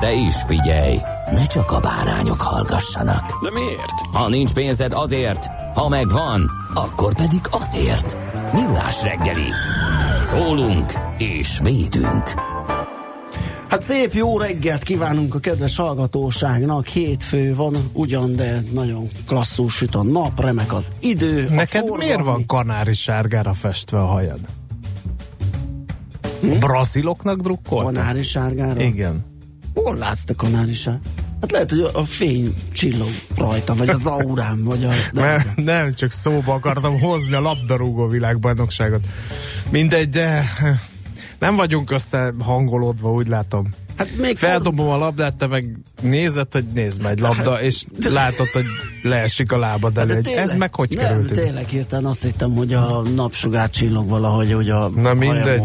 De is figyelj, ne csak a bárányok hallgassanak. De miért? Ha nincs pénzed azért, ha megvan, akkor pedig azért. Millás reggeli. Szólunk és védünk. Hát szép jó reggelt kívánunk a kedves hallgatóságnak. Hétfő van ugyan, de nagyon klasszul süt a nap, remek az idő. Neked forgalmi- miért van kanári sárgára festve a hajad? Hm? Braziloknak drukkoltál? Kanári sárgára? Igen. Hol látsz te kanári sár? Hát lehet, hogy a fény csillog rajta, vagy az aurám, vagy a... De, Nem, nem, csak szóba akartam hozni a labdarúgó világbajnokságot. Mindegy, de nem vagyunk összehangolódva, úgy látom. Hát még Feldobom a labdát, te meg nézed, hogy nézd meg labda, és látod, hogy leesik a lábad Hát elő. tényleg- Ez meg hogy nem, került? tényleg hirtelen azt hittem, hogy a napsugár csillog valahogy, hogy a Na mindegy.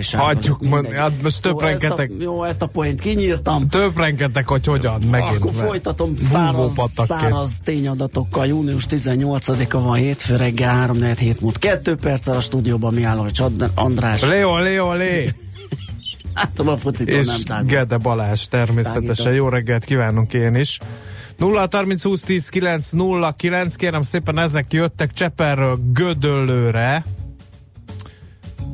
sárga. Hagyjuk, Mindegy. hát most Jó, a, többrengetek. jó, ezt a poént kinyírtam. Többrengetek, hogy hogyan, megint. Akkor mert folytatom száraz, száraz tényadatokkal. Június 18-a van hétfő reggel 3 hét múlt. Kettő perccel a stúdióban mi álló, hogy András. Leo, Leo, Lé! Látom a focitól nem és tágulsz. Gede Balázs természetesen. Tágítasz. Jó reggelt kívánunk én is. 0 30 20 10 9 0 9 kérem szépen ezek jöttek Cseperről Gödöllőre.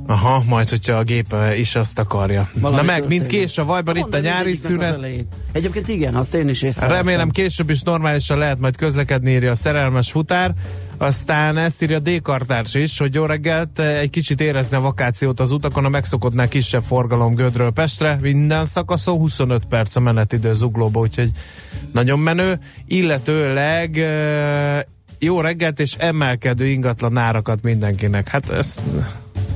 Aha, majd, hogyha a gép is azt akarja. Valami Na meg, mint történik. kés a vajban, itt a nyári szünet. Egyébként igen, azt én is észrevettem. Remélem később is normálisan lehet majd közlekedni, írja a szerelmes futár. Aztán ezt írja D. Kartárs is, hogy jó reggelt, egy kicsit érezni a vakációt az utakon, a megszokottnál kisebb forgalom Gödről Pestre, minden szakaszon 25 perc a menetidő zuglóba, úgyhogy nagyon menő, illetőleg eh, jó reggelt és emelkedő ingatlan árakat mindenkinek. Hát ezt,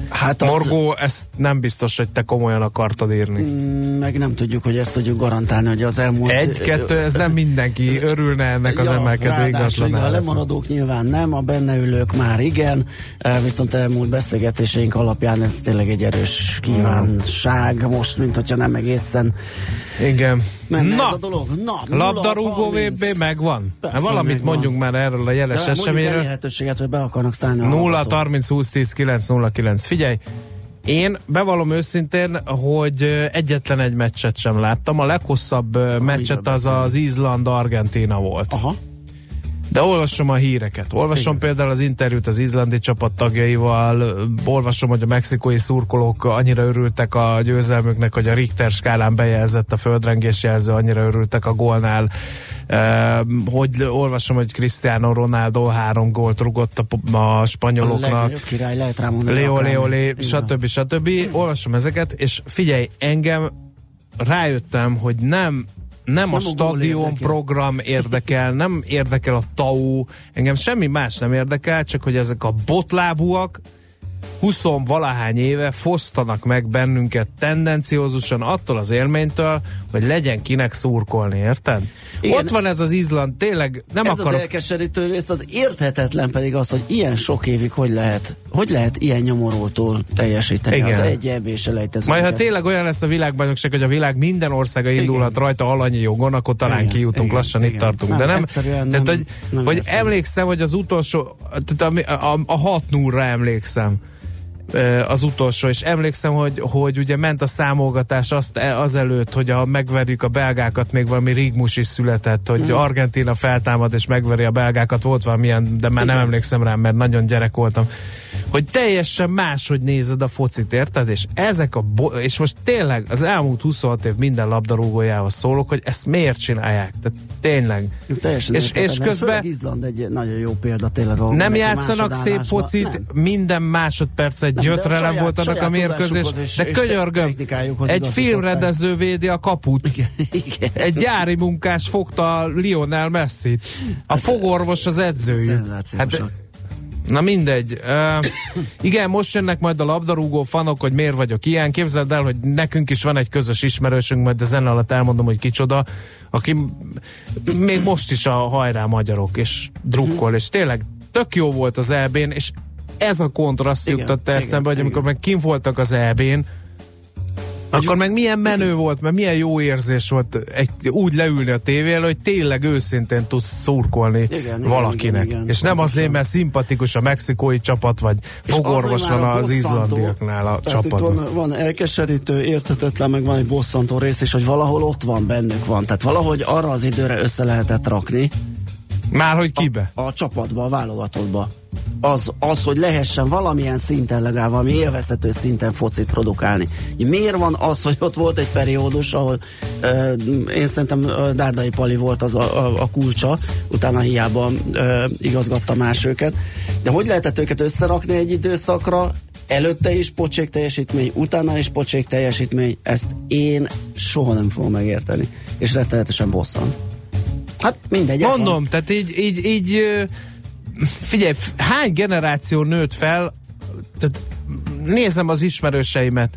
Hát az, Morgó, ezt nem biztos, hogy te komolyan akartad írni. Mm, meg nem tudjuk, hogy ezt tudjuk garantálni, hogy az elmúlt... Egy, kettő, ez nem mindenki örülne ennek az Ja, emelkedő igen, A lemaradók nyilván nem, a benne ülők már igen, eh, viszont elmúlt beszélgetéseink alapján ez tényleg egy erős kívánság, most, mint hogyha nem egészen Igen. Menne Na, ez a dolog. Na, labdarúgó 0-30. VB megvan? Persze, valamit megvan. mondjunk már erről a jeles De eseményről. lehetőséget, hogy be akarnak szállni a 0 hallgatók. 30 20 10 9 0 9. Figyelj, én bevallom őszintén, hogy egyetlen egy meccset sem láttam. A leghosszabb ö, meccset az beszélünk. az Izland-Argentina volt. Aha. De olvasom a híreket. Olvasom Igen. például az interjút az izlandi csapat tagjaival, olvasom, hogy a mexikói szurkolók annyira örültek a győzelmüknek, hogy a Richter skálán bejelzett a földrengés jelző, annyira örültek a gólnál, Uh, hogy olvasom, hogy Cristiano Ronaldo három gólt rugott a, a A spanyoloknak. legnagyobb király lehet rá mondani. Leo. Leo, Igen. stb. stb. Olvasom ezeket, és figyelj, engem rájöttem, hogy nem nem, a stadion érdekel. program érdekel, nem érdekel a TAU, engem semmi más nem érdekel, csak hogy ezek a botlábúak 20 valahány éve fosztanak meg bennünket tendenciózusan attól az élménytől, hogy legyen kinek szurkolni, érted? Igen. Ott van ez az Izland, tényleg nem Ez akarok... az elkeserítő rész, az érthetetlen pedig az, hogy ilyen sok évig hogy lehet, hogy lehet ilyen nyomorultól teljesíteni Igen. az egy eb. Majd ha tényleg olyan lesz a világbajnokság, hogy a világ minden országa indulhat Igen. rajta alanyi jogon, akkor talán Igen, kijutunk, igen, lassan igen. itt tartunk. Nem, De nem, egyszerűen tehát, nem- hogy, nem hogy emlékszem, hogy az utolsó, tehát a, a, a 6 0 emlékszem. Az utolsó, és emlékszem, hogy, hogy ugye ment a számolgatás azt, e, azelőtt, hogy a, megverjük a belgákat, még valami Rigmus is született, hogy Mhm. Argentina feltámad és megveri a belgákat, volt valamilyen, de már nem emlékszem rá, mert nagyon gyerek voltam, hogy teljesen máshogy nézed a focit, érted? És ezek a, bo- és most tényleg az elmúlt 26 év minden labdarúgójához szólok, hogy ezt miért csinálják? Tehát tényleg. Teljesen És- és közben- Izland egy nagyon jó példa tényleg. Nem játszanak szép focit, Nem. minden másodperc egy gyötrelem volt annak a mérkőzés, és- de könyörgöm, egy filmrendező védi a kaput. Igen, igen. Egy gyári munkás fogta Lionel Messi-t. A fogorvos az edzőjük. Szenzációsak. Na mindegy. Uh, igen, most jönnek majd a labdarúgó fanok, hogy miért vagyok ilyen. Képzeld el, hogy nekünk is van egy közös ismerősünk, majd a zene alatt elmondom, hogy kicsoda, aki még most is a hajrá magyarok, és drukkol, és tényleg tök jó volt az EB-n, és ez a kontraszt juttatta eszembe, hogy amikor meg kim voltak az EB-n, akkor meg milyen menő volt, mert milyen jó érzés volt egy, úgy leülni a tévé elő, hogy tényleg őszintén tudsz szurkolni Igen, valakinek. igen, igen, és nem pontosan. azért, mert szimpatikus a mexikói csapat, vagy És fogorvos az, az izlandiaknál a Tehát csapatban. van, van elkeserítő, értetetlen, meg van egy bosszantó rész, és hogy valahol ott van, bennük van. Tehát valahogy arra az időre össze lehetett rakni Már hogy kibe? a csapatba, a válogatottba. Az, az, hogy lehessen valamilyen szinten, legalább valami élvezhető szinten focit produkálni. Miért van az, hogy ott volt egy periódus, ahol ö, én szerintem ö, Dárdai Pali volt az a, a, a kulcsa, utána hiába ö, igazgatta más őket. De hogy lehetett őket összerakni egy időszakra, előtte is pocsék teljesítmény, utána is pocsék teljesítmény, ezt én soha nem fogom megérteni. És rettenetesen bosszant. Hát mindegy. Mondom, tehát így, így, így figyelj, hány generáció nőtt fel, tehát nézem az ismerőseimet,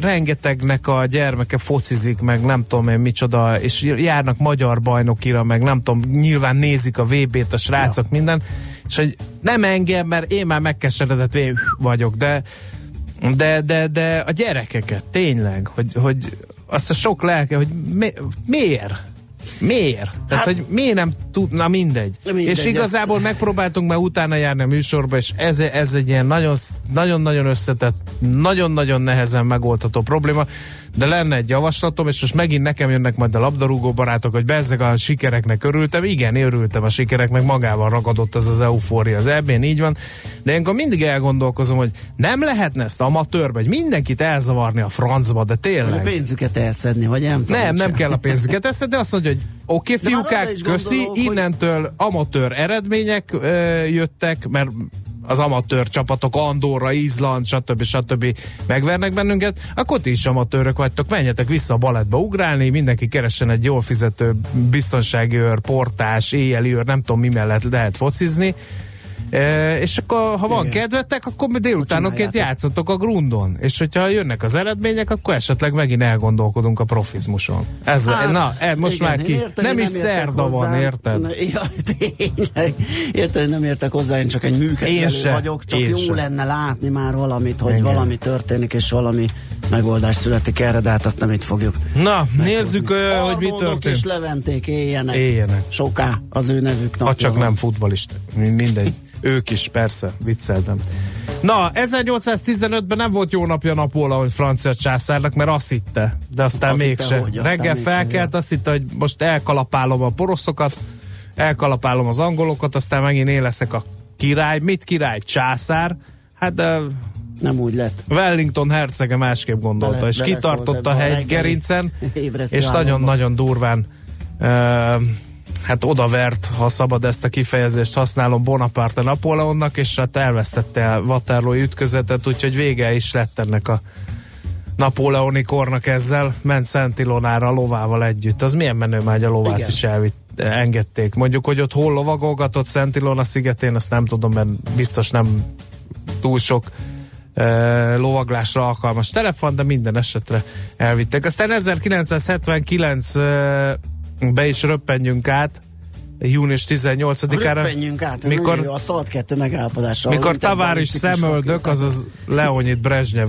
rengetegnek a gyermeke focizik, meg nem tudom én micsoda, és járnak magyar bajnokira, meg nem tudom, nyilván nézik a VB-t a srácok, ja. minden, és hogy nem engem, mert én már megkeseredett vé- vagyok, de de, de, de a gyerekeket tényleg, hogy, hogy azt a sok lelke, hogy mi, miért? Miért? Tehát, hogy miért nem tudna, mindegy. Mindegy, és igazából megpróbáltunk már utána járni a műsorba, és ez, ez egy ilyen nagyon, nagyon-nagyon összetett, nagyon-nagyon nehezen megoldható probléma, de lenne egy javaslatom, és most megint nekem jönnek majd a labdarúgó barátok, hogy bezzeg a sikereknek örültem. Igen, én örültem a sikereknek, magával ragadott ez az eufória az ebben, így van. De ilyenkor mindig elgondolkozom, hogy nem lehetne ezt amatőrbe, hogy mindenkit elzavarni a francba, de A tényleg. pénzüket elszedni, vagy nem Nem, nem kell a pénzüket eszed, de azt mondja, hogy oké, okay, fiúkák, köszi, gondolok, hogy- innentől amatőr eredmények ö, jöttek, mert az amatőr csapatok, Andorra, Izland, stb. stb. megvernek bennünket, akkor ti is amatőrök vagytok, menjetek vissza a balettba ugrálni, mindenki keressen egy jól fizető biztonsági őr, portás, éjjeli őr, nem tudom mi mellett lehet focizni, E, és akkor, ha van Igen. kedvetek, akkor délutánonként játszatok a grundon. És hogyha jönnek az eredmények, akkor esetleg megint elgondolkodunk a profizmuson. Ez, Hát, na, e, most igen, már ki. érteni nem is értek szerda van, hozzá. érted? Na, Ja, tényleg. Érted, nem értek hozzá, én csak egy működő vagyok, csak én jó se. lenne látni már valamit, hogy Igen. valami történik, és valami megoldás születik erre, de hát azt nem itt fogjuk. Na, nézzük, ö, hogy mi történt. és Leventék éljenek. Éljenek. Soká az ő nevük napja Ha csak van. nem futbalista. Mindegy. Ők is, persze, vicceltem. Na, 1815-ben nem volt jó napja Napóleon francia császárnak, mert azt hitte, de aztán Azt hitte, mégse. hogy, aztán Reggel felkelt, azt hitte, hogy most elkalapálom a poroszokat, elkalapálom az angolokat, aztán megint én leszek a király. Mit király? Császár? Hát de Nem úgy lett. Wellington hercege másképp gondolta, Bele- és beleszólt kitartott a hegygerincen, és nagyon-nagyon durván uh, hát odavert, ha szabad ezt a kifejezést használom, Bonaparte Napóleonnak, és hát elvesztette el Waterloo ütközetet, úgyhogy vége is lett ennek a Napóleoni kornak ezzel, ment Szent Ilonára a lovával együtt. Az milyen menő már, a lovát Igen. is elvitt, engedték. Mondjuk, hogy ott hol lovagolgatott Szent Ilona szigetén, azt nem tudom, mert biztos nem túl sok uh, lovaglásra alkalmas telefon, de minden esetre elvittek. Aztán 1979 uh, be is röppenjünk át, június 18-ára. Röppenjünk át, ez mikor, jó, a szalt kettő megállapodással. mikor Taváris szemöldök, azaz Leonid Brezsnyev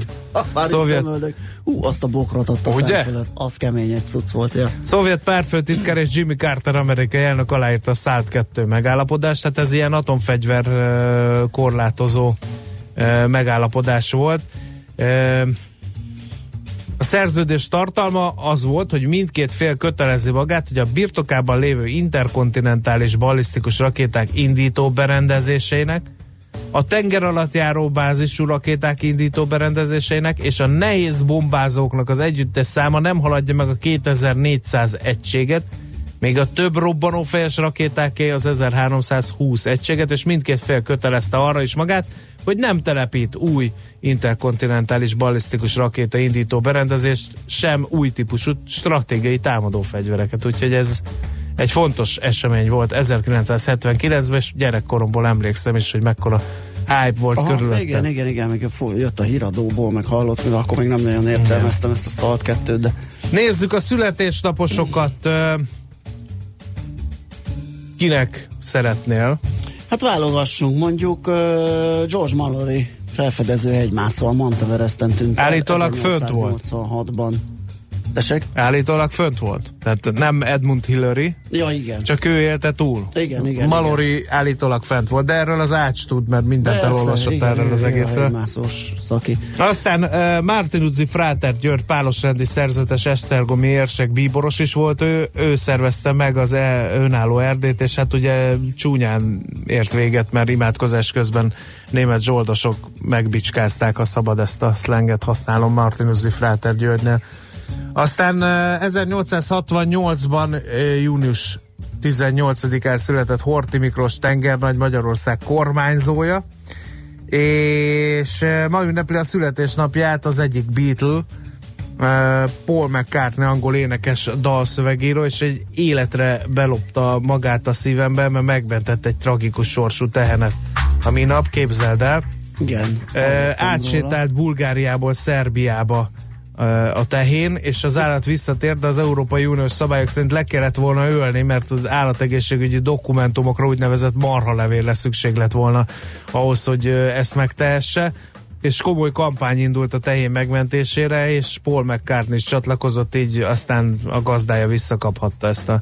szovjet- szemöldök. Hú, azt a bokrot ott a Ugye? fölött. Az kemény egy cucc volt, ja. Szovjet párfőtitkár és Jimmy Carter amerikai elnök aláírta a SALT 2 megállapodást, tehát ez ilyen atomfegyver korlátozó megállapodás volt. A szerződés tartalma az volt, hogy mindkét fél kötelezi magát, hogy a birtokában lévő interkontinentális ballisztikus rakéták indító berendezésének, a tenger alatt járó bázisú rakéták indító berendezéseinek és a nehéz bombázóknak az együttes száma nem haladja meg a 2400 egységet, még a több robbanófejes rakétáké az 1320 egységet, és mindkét fél kötelezte arra is magát, hogy nem telepít új interkontinentális ballisztikus rakéta indító berendezést, sem új típusú stratégiai támadó fegyvereket. Úgyhogy ez egy fontos esemény volt 1979-ben, és gyerekkoromból emlékszem is, hogy mekkora hype volt Aha, körülöttem. Igen, igen, igen, még jött a híradóból, meg hallott, mert akkor még nem nagyon értelmeztem igen. ezt a szalt kettőt, de... Nézzük a születésnaposokat. Kinek szeretnél? Hát válogassunk, mondjuk uh, George Mallory felfedező hegymászó a Monteveresten tűnt Állítólag fönt volt. 86-ban. Tessék? Állítólag fönt volt. Tehát nem Edmund Hillary. Ja, igen. Csak ő élte túl. Igen, igen. Mallory igen. állítólag fent volt, de erről az Ács tud, mert mindent Persze, elolvasott igen, erről az egészről. Mászós szaki. Aztán uh, Martin Udzi Fráter György pálosrendi szerzetes Esztergomi érsek bíboros is volt, ő, ő szervezte meg az e, önálló erdét, és hát ugye csúnyán ért véget, mert imádkozás közben német zsoldosok megbicskázták, a szabad ezt a szlenget használom Martin Udzi Fráter Györgynél. Aztán 1868-ban június 18-án született Horti Miklós tengernagy Magyarország kormányzója, és ma ünnepli a születésnapját az egyik Beatle, Paul McCartney angol énekes dalszövegíró, és egy életre belopta magát a szívembe, mert megmentett egy tragikus sorsú tehenet a minap, képzeld el. Igen. Átsétált Bulgáriából Szerbiába a tehén, és az állat visszatért, de az Európai Uniós szabályok szerint le kellett volna ölni, mert az állategészségügyi dokumentumokra úgynevezett marhalevélre szükség lett volna ahhoz, hogy ezt megtehesse. És komoly kampány indult a tehén megmentésére, és Paul McCartney is csatlakozott, így aztán a gazdája visszakaphatta ezt a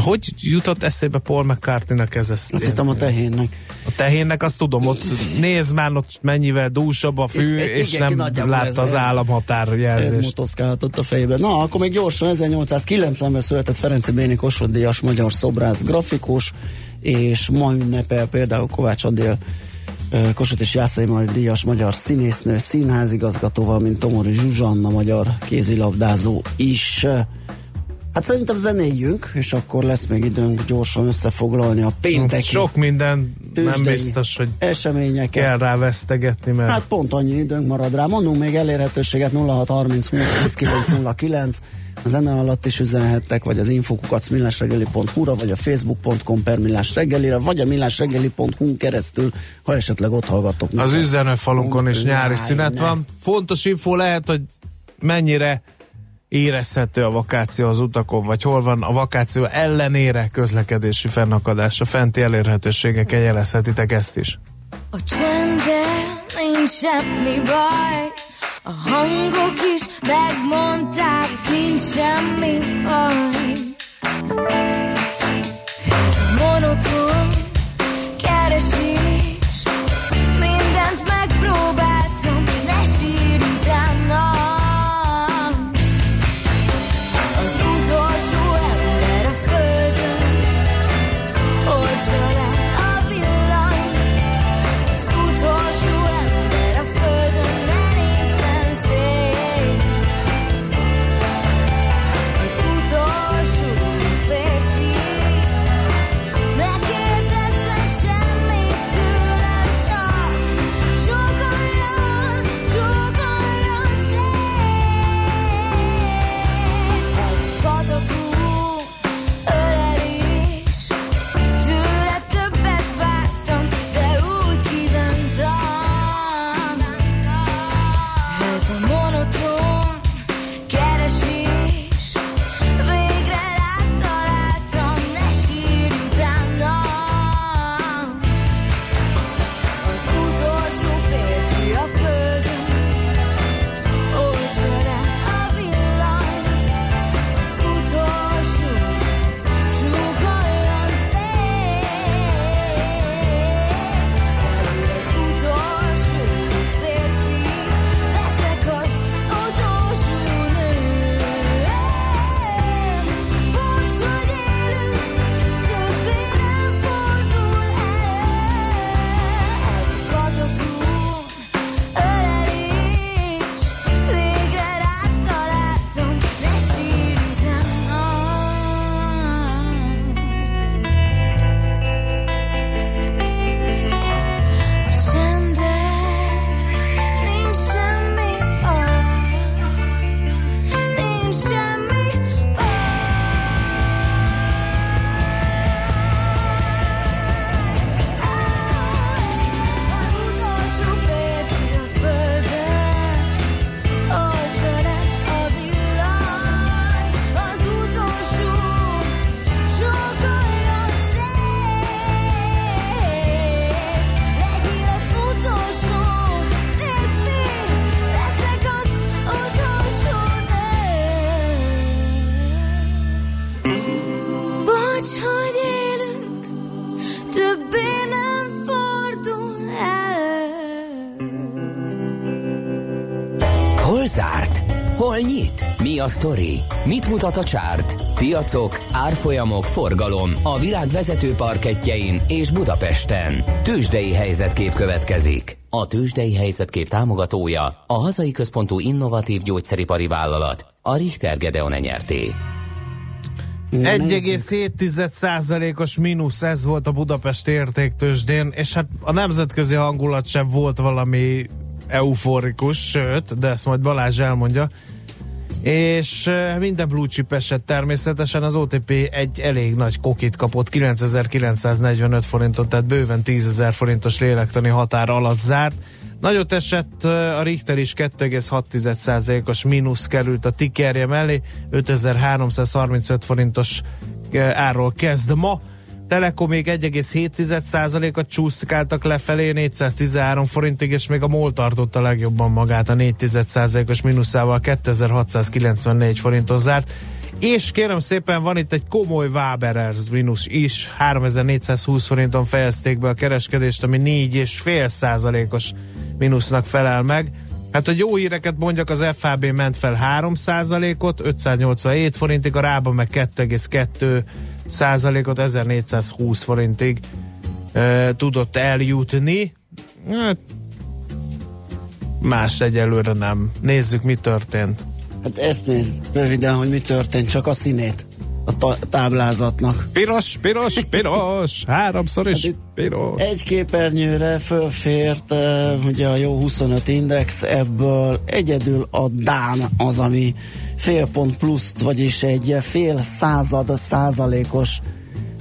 hogy jutott eszébe Paul McCartney-nek ez? Ezt azt hittem a tehénnek. A tehénnek azt tudom, ott nézd már, ott mennyivel dúsabb a fű, I- és igen, nem látta az államhatárjelzést. Ez motoszkálhatott a fejében. Na, akkor még gyorsan 1890-ben született Ferenci Béni Kossuth magyar szobrász, grafikus, és ma ünnepel például Kovács Adél Kossuth és Jászai Mari díjas magyar színésznő, színházigazgató, valamint Tomori Zsuzsanna magyar kézilabdázó is. Hát szerintem zenéljünk, és akkor lesz még időnk gyorsan összefoglalni a pénteki. Sok minden nem biztos, hogy eseményeket. kell rá vesztegetni, mert... Hát pont annyi időnk marad rá. Mondunk még elérhetőséget 0630 20 909 a zene alatt is üzenhettek, vagy az infokukat millásreggeli.hu-ra, vagy a facebook.com per millásreggelire, vagy a millásreggeli.hu keresztül, ha esetleg ott hallgatok. Az üzenőfalunkon is nyári szünet van. Fontos info lehet, hogy mennyire érezhető a vakáció az utakon, vagy hol van a vakáció ellenére közlekedési fennakadás. A fenti elérhetőségeken jelezhetitek ezt is. A csendben nincs semmi baj, a hangok is megmondták, nincs semmi baj. Ez monoton a sztori? Mit mutat a csárt? Piacok, árfolyamok, forgalom a világ vezető parketjein és Budapesten. Tősdei helyzetkép következik. A Tősdei helyzetkép támogatója a hazai központú innovatív gyógyszeripari vállalat, a Richter Gedeon nyerté. 1,7%-os mínusz, ez volt a Budapest értéktősdén, és hát a nemzetközi hangulat sem volt valami euforikus, sőt, de ezt majd Balázs elmondja. És minden blue chip esett természetesen, az OTP egy elég nagy kokit kapott, 9945 forintot, tehát bőven 10.000 forintos lélektani határ alatt zárt. Nagyot esett a Richter is 2,6%-os mínusz került a tikerje mellé, 5335 forintos árról kezd ma. Telekom még 1,7%-at csúszkáltak lefelé 413 forintig, és még a MOL tartotta legjobban magát a 4,1%-os mínuszával 2694 forintos zárt. És kérem szépen, van itt egy komoly Waberers mínusz is, 3420 forinton fejezték be a kereskedést, ami 4,5 százalékos mínusznak felel meg. Hát, hogy jó híreket mondjak, az FHB ment fel 3% ot 587 forintig, a Rába meg 2,2 százalékot 1420 forintig e, tudott eljutni. Hát, más egyelőre nem. Nézzük, mi történt. Hát ezt nézd röviden, hogy mi történt, csak a színét a ta- táblázatnak. Piros, piros, piros, háromszor is hát piros. Egy képernyőre fölfért uh, ugye a jó 25 index, ebből egyedül a Dán az, ami fél pont pluszt, vagyis egy fél század százalékos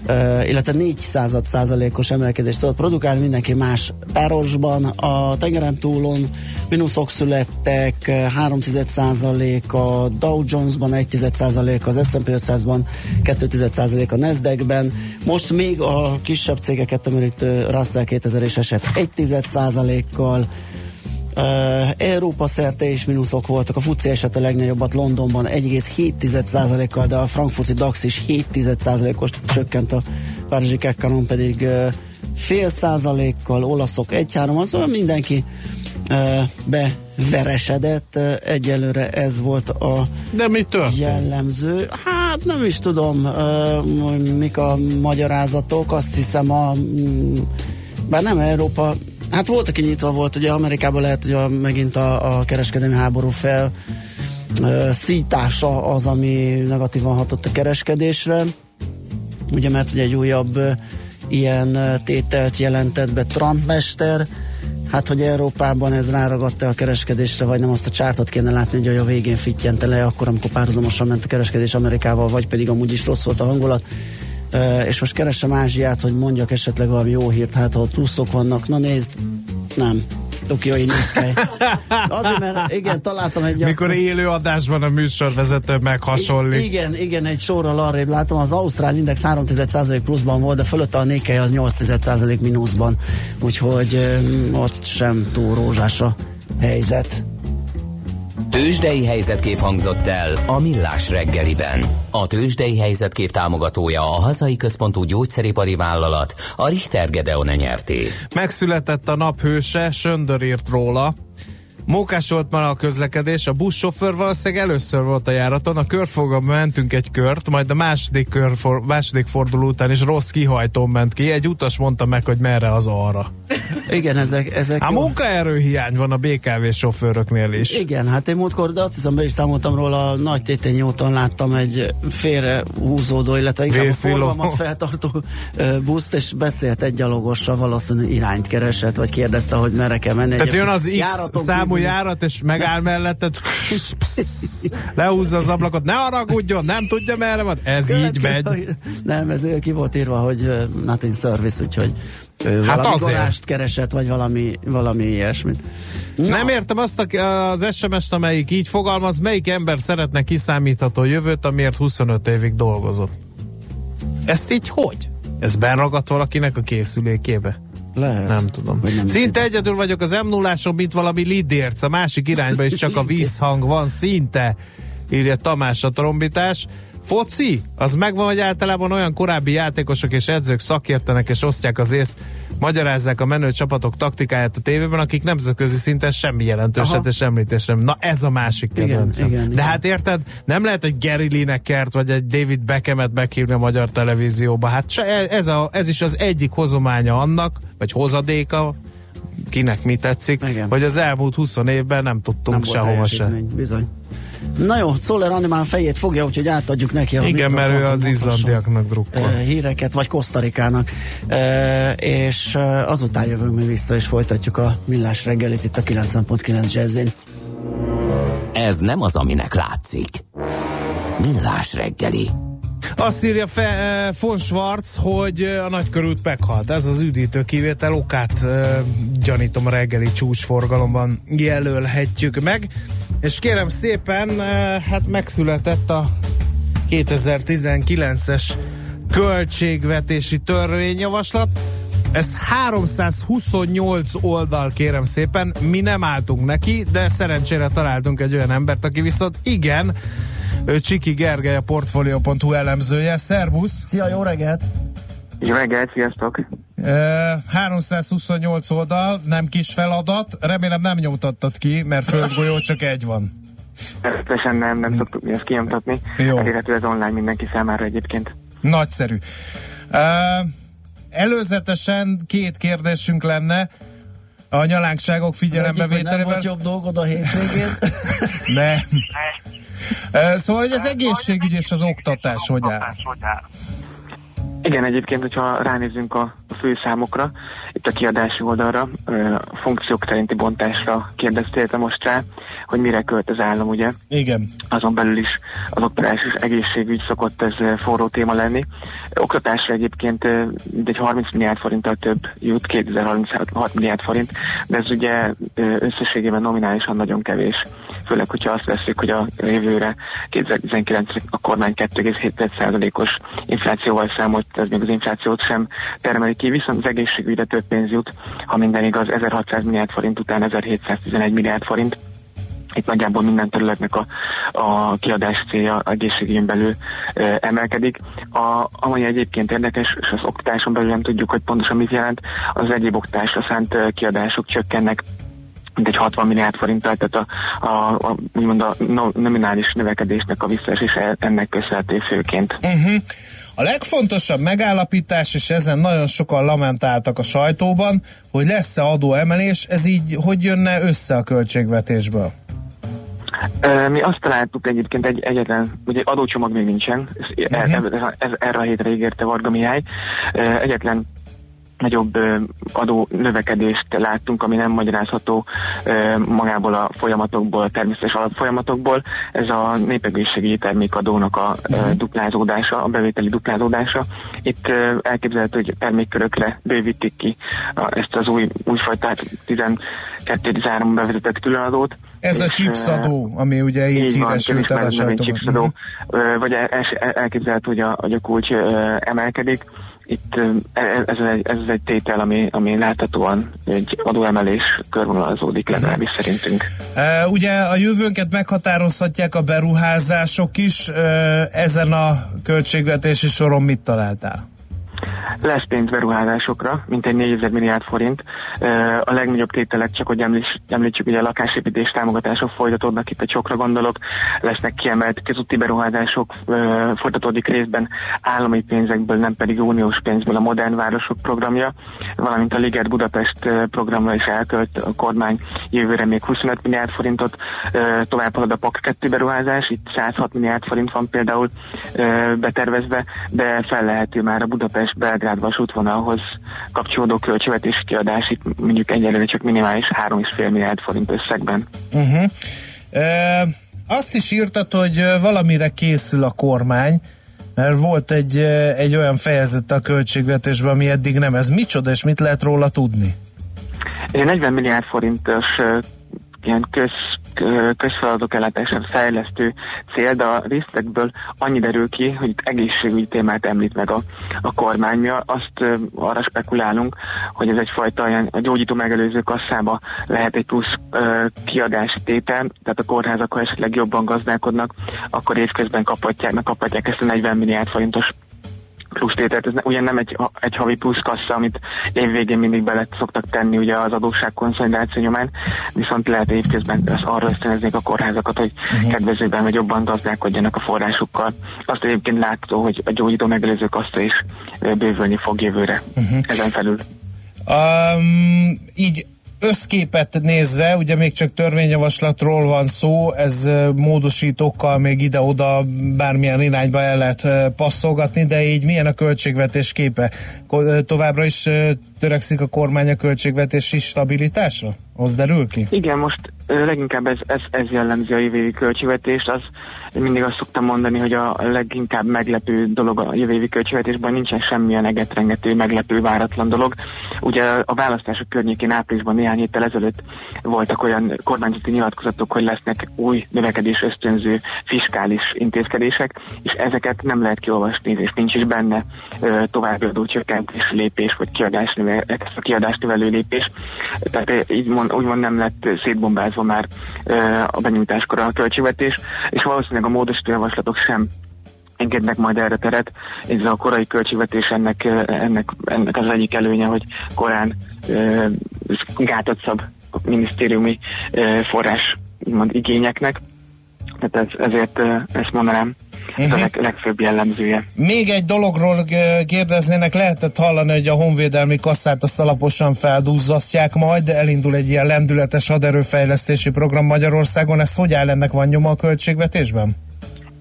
Uh, illetve 4 század százalékos emelkedést tudott produkálni, mindenki más párosban. A tengeren túlon mínuszok születtek, 3 százalék a Dow Jones-ban, 1 százalék az S&P 500-ban, 2 százalék a Nasdaq-ben. Most még a kisebb cégeket emelítő Russell 2000 is esett 1 százalékkal, Uh, Európa szerte is mínuszok voltak, a FUCI eset a legnagyobbat Londonban 1,7%-kal, de a frankfurti DAX is 7%-os csökkent, a Párizsi Kekkanon pedig uh, fél százalékkal, olaszok 1-3, az mindenki uh, beveresedett, uh, egyelőre ez volt a de mi történt? jellemző. Hát nem is tudom, uh, mik a magyarázatok, azt hiszem a bár nem Európa Hát volt, aki nyitva volt, ugye Amerikában lehet, hogy a, megint a, a kereskedelmi háború fel uh, szítása az, ami negatívan hatott a kereskedésre. Ugye, mert ugye egy újabb uh, ilyen tételt jelentett be Trump mester, Hát, hogy Európában ez ráragadta a kereskedésre, vagy nem azt a csártot kéne látni, hogy a végén fittyente le, akkor, amikor párhuzamosan ment a kereskedés Amerikával, vagy pedig amúgy is rossz volt a hangulat és most keresem Ázsiát, hogy mondjak esetleg valami jó hírt, hát ha pluszok vannak, na nézd, nem. Tokiói Nikkei. Azért, mert igen, találtam egy... Mikor azt, élő adásban a műsorvezető meghasonlik. Igen, igen, egy sorral arrébb látom, az Ausztrál Index 3 pluszban volt, de fölött a Nikkei az 8% mínuszban, úgyhogy ott sem túl rózsás a helyzet. Tőzsdei helyzetkép hangzott el a Millás reggeliben. A Tőzsdei helyzetkép támogatója a hazai központú gyógyszeripari vállalat, a Richter Gedeon nyerté. Megszületett a naphőse, Söndör írt róla, Mókás volt már a közlekedés, a buszsofőr valószínűleg először volt a járaton, a körfogon mentünk egy kört, majd a második, kör, for, második forduló után is rossz kihajtón ment ki, egy utas mondta meg, hogy merre az arra. Igen, ezek... ezek a munkaerő hiány van a BKV sofőröknél is. Igen, hát én múltkor, de azt hiszem be is számoltam róla, a nagy tétény úton láttam egy félre húzódó, illetve inkább a forgalmat feltartó buszt, és beszélt egy gyalogossal, valószínűleg irányt keresett, vagy kérdezte, hogy merre kell menni. Tehát jön az X számú járat, és megáll melletted, lehúzza az ablakot, ne haragudjon, nem tudja merre van. Ez így megy. Nem, ez ki volt írva, hogy nothing service, úgyhogy ő hát valami azért. keresett, vagy valami, valami ilyesmit. Na. Nem értem azt a, az SMS-t, amelyik így fogalmaz, melyik ember szeretne kiszámítható jövőt, amiért 25 évig dolgozott. Ezt így hogy? Ez benragadt valakinek a készülékébe? Lehet. Nem tudom. Nem szinte egyedül vagyok az m 0 mint valami lidérc, a másik irányba is csak a vízhang van, szinte írja Tamás a trombitás. Foci, az megvan, hogy általában olyan korábbi játékosok és edzők szakértenek és osztják az észt, magyarázzák a menő csapatok taktikáját a tévében, akik nemzetközi szinten semmi jelentőset és említésre nem. Na ez a másik kedvencem. igen, De igen. hát érted, nem lehet egy Gary Linekert vagy egy David Beckhamet meghívni a magyar televízióba. Hát se, ez, a, ez is az egyik hozománya annak, vagy hozadéka, kinek mi tetszik, Igen. hogy az elmúlt 20 évben nem tudtunk Nem sehova se. bizony. Na jó, Szoller Animál fejét fogja, úgyhogy átadjuk neki a Igen, mert ő az izlandiaknak drukkol. ö, híreket, vagy Kosztarikának. E, és ö, azután jövünk mi vissza, és folytatjuk a millás reggelit itt a 90.9 Jazzin. Ez nem az, aminek látszik. Millás reggeli. Azt írja fe, eh, von Schwarz, hogy eh, a nagykörút meghalt. Ez az üdítő kivétel okát eh, gyanítom a reggeli csúcsforgalomban jelölhetjük meg. És kérem szépen, eh, hát megszületett a 2019-es költségvetési törvényjavaslat. Ez 328 oldal, kérem szépen. Mi nem álltunk neki, de szerencsére találtunk egy olyan embert, aki viszont igen, Csiki Gergely, a Portfolio.hu elemzője. Szervusz! Szia, jó reggelt! Jó reggelt, sziasztok! E, 328 oldal, nem kis feladat. Remélem nem nyomtattad ki, mert földgolyó csak egy van. Természetesen nem, nem szoktuk mi ezt kinyomtatni. Jó. Elérhető ez online mindenki számára egyébként. Nagyszerű. E, előzetesen két kérdésünk lenne a nyalánkságok hogy nem figyelembevételével. volt jobb dolgod a hétvégén. Nem. Szóval, hogy az egészségügy és az oktatás hogy áll? Igen, egyébként, hogyha ránézünk a, a főszámokra, itt a kiadási oldalra, a funkciók szerinti bontásra kérdeztél te most rá, hogy mire költ az állam, ugye? Igen. azon belül is az oktatás és egészségügy szokott ez forró téma lenni. Oktatásra egyébként mindegy 30 milliárd forinttal több jut, 2036 milliárd forint, de ez ugye összességében nominálisan nagyon kevés. Főleg, hogyha azt veszik, hogy a jövőre 2019-re a kormány 2,7%-os inflációval számolt, ez még az inflációt sem termeli ki, viszont az egészségügyre több pénz jut, ha minden igaz, 1600 milliárd forint után 1711 milliárd forint itt nagyjából minden területnek a, a kiadás célja egészségügyön belül e, emelkedik. A, amely egyébként érdekes, és az oktatáson belül nem tudjuk, hogy pontosan mit jelent, az egyéb oktatásra szánt kiadások csökkennek mint egy 60 milliárd forinttal, tehát a, a, a, úgymond a no, nominális növekedésnek a visszaesése ennek köszönhető főként. Uh-huh. A legfontosabb megállapítás, és ezen nagyon sokan lamentáltak a sajtóban, hogy lesz-e adóemelés, ez így hogy jönne össze a költségvetésből? Mi azt találtuk egyébként egy egyetlen, ugye adócsomag még nincsen, ez, Mhm. ez, ez, ez erre a hétre ígérte Varga Mihály, egyetlen nagyobb adó növekedést láttunk, ami nem magyarázható magából a folyamatokból, a természetes alapfolyamatokból. Ez a népegészségügyi termékadónak a ö, duplázódása, a bevételi duplázódása. Itt elképzelhető, hogy termékkörökre bővítik ki a, ezt az új, újfajta 12-13 bevezetett különadót. Ez a És, chips ö, adó, ami ugye így, így híresült el a sajtóban. chipsadó, vagy el, el, elképzelhető, hogy a, hogy a kulcs emelkedik. Itt ö, ez, ez, egy, ez egy tétel, ami, ami láthatóan egy adóemelés körvonalazódik legalábbis szerintünk. E, ugye a jövőnket meghatározhatják a beruházások is, e, ezen a költségvetési soron mit találtál? Lesz pénz beruházásokra, mint egy 4000 milliárd forint. A legnagyobb tételek, csak hogy említs, említsük, ugye a lakásépítés támogatások folytatódnak, itt a csokra gondolok, lesznek kiemelt közúti beruházások, folytatódik részben állami pénzekből, nem pedig uniós pénzből a Modern Városok programja, valamint a Liget Budapest programra is elkölt a kormány jövőre még 25 milliárd forintot, tovább halad a PAK 2 beruházás, itt 106 milliárd forint van például betervezve, de fellehető már a Budapest-Belgrád vasútvonalhoz kapcsolódó költségvetési kiadás, itt mondjuk egyelőre csak minimális 3,5 milliárd forint összegben. Uh-huh. E, azt is írtad, hogy valamire készül a kormány, mert volt egy, egy olyan fejezet a költségvetésben, ami eddig nem. Ez micsoda, és mit lehet róla tudni? Egy 40 milliárd forintos ilyen köz közfeladatok ellátásán fejlesztő cél, de a részletekből annyi derül ki, hogy itt egészségügyi témát említ meg a, a kormány. Mi azt arra spekulálunk, hogy ez egyfajta olyan, a gyógyító megelőző kasszába lehet egy plusz ö, kiadási tétel, tehát a kórházak, ha esetleg jobban gazdálkodnak, akkor évközben kaphatják, megkaphatják ezt a 40 milliárd forintos plusz tételt, ez ne, ugye nem egy, egy havi plusz kassa, amit évvégén mindig bele szoktak tenni ugye az adósság konszolidáció nyomán, viszont lehet évközben az arra ösztönöznék a kórházakat, hogy uh-huh. kedvezőben vagy jobban gazdálkodjanak a forrásukkal. Azt egyébként látható, hogy a gyógyító megelőző kassa is bővülni fog jövőre uh-huh. ezen felül. Um, így összképet nézve, ugye még csak törvényjavaslatról van szó, ez módosítókkal még ide-oda bármilyen irányba el lehet passzolgatni, de így milyen a költségvetés képe? Továbbra is törekszik a kormány a költségvetési stabilitásra? Az derül ki? Igen, most leginkább ez, ez, ez jellemzi a jövő költségvetést. Az, mindig azt szoktam mondani, hogy a leginkább meglepő dolog a jövő évi költségvetésben nincsen semmilyen egetrengető, meglepő, váratlan dolog. Ugye a választások környékén áprilisban néhány héttel ezelőtt voltak olyan kormányzati nyilatkozatok, hogy lesznek új növekedés ösztönző fiskális intézkedések, és ezeket nem lehet kiolvasni, és nincs is benne további adócsökkentés lépés, vagy kiadás, ezt a kiadás növelő lépés. Tehát így mond, úgymond nem lett szétbombázva már a benyújtáskor a költségvetés, és valószínűleg a módosító javaslatok sem engednek majd erre teret. Ez a korai költségvetés ennek, ennek, ennek az egyik előnye, hogy korán e, gátat szab a minisztériumi e, forrás mond, igényeknek. Tehát ez, ezért ezt mondanám uh-huh. ez a mhm. leg, legfőbb jellemzője. Még egy dologról kérdeznének, lehetett hallani, hogy a honvédelmi kasszát azt alaposan feldúzzasztják majd, elindul egy ilyen lendületes haderőfejlesztési program Magyarországon, ez hogy áll ennek van nyoma a költségvetésben?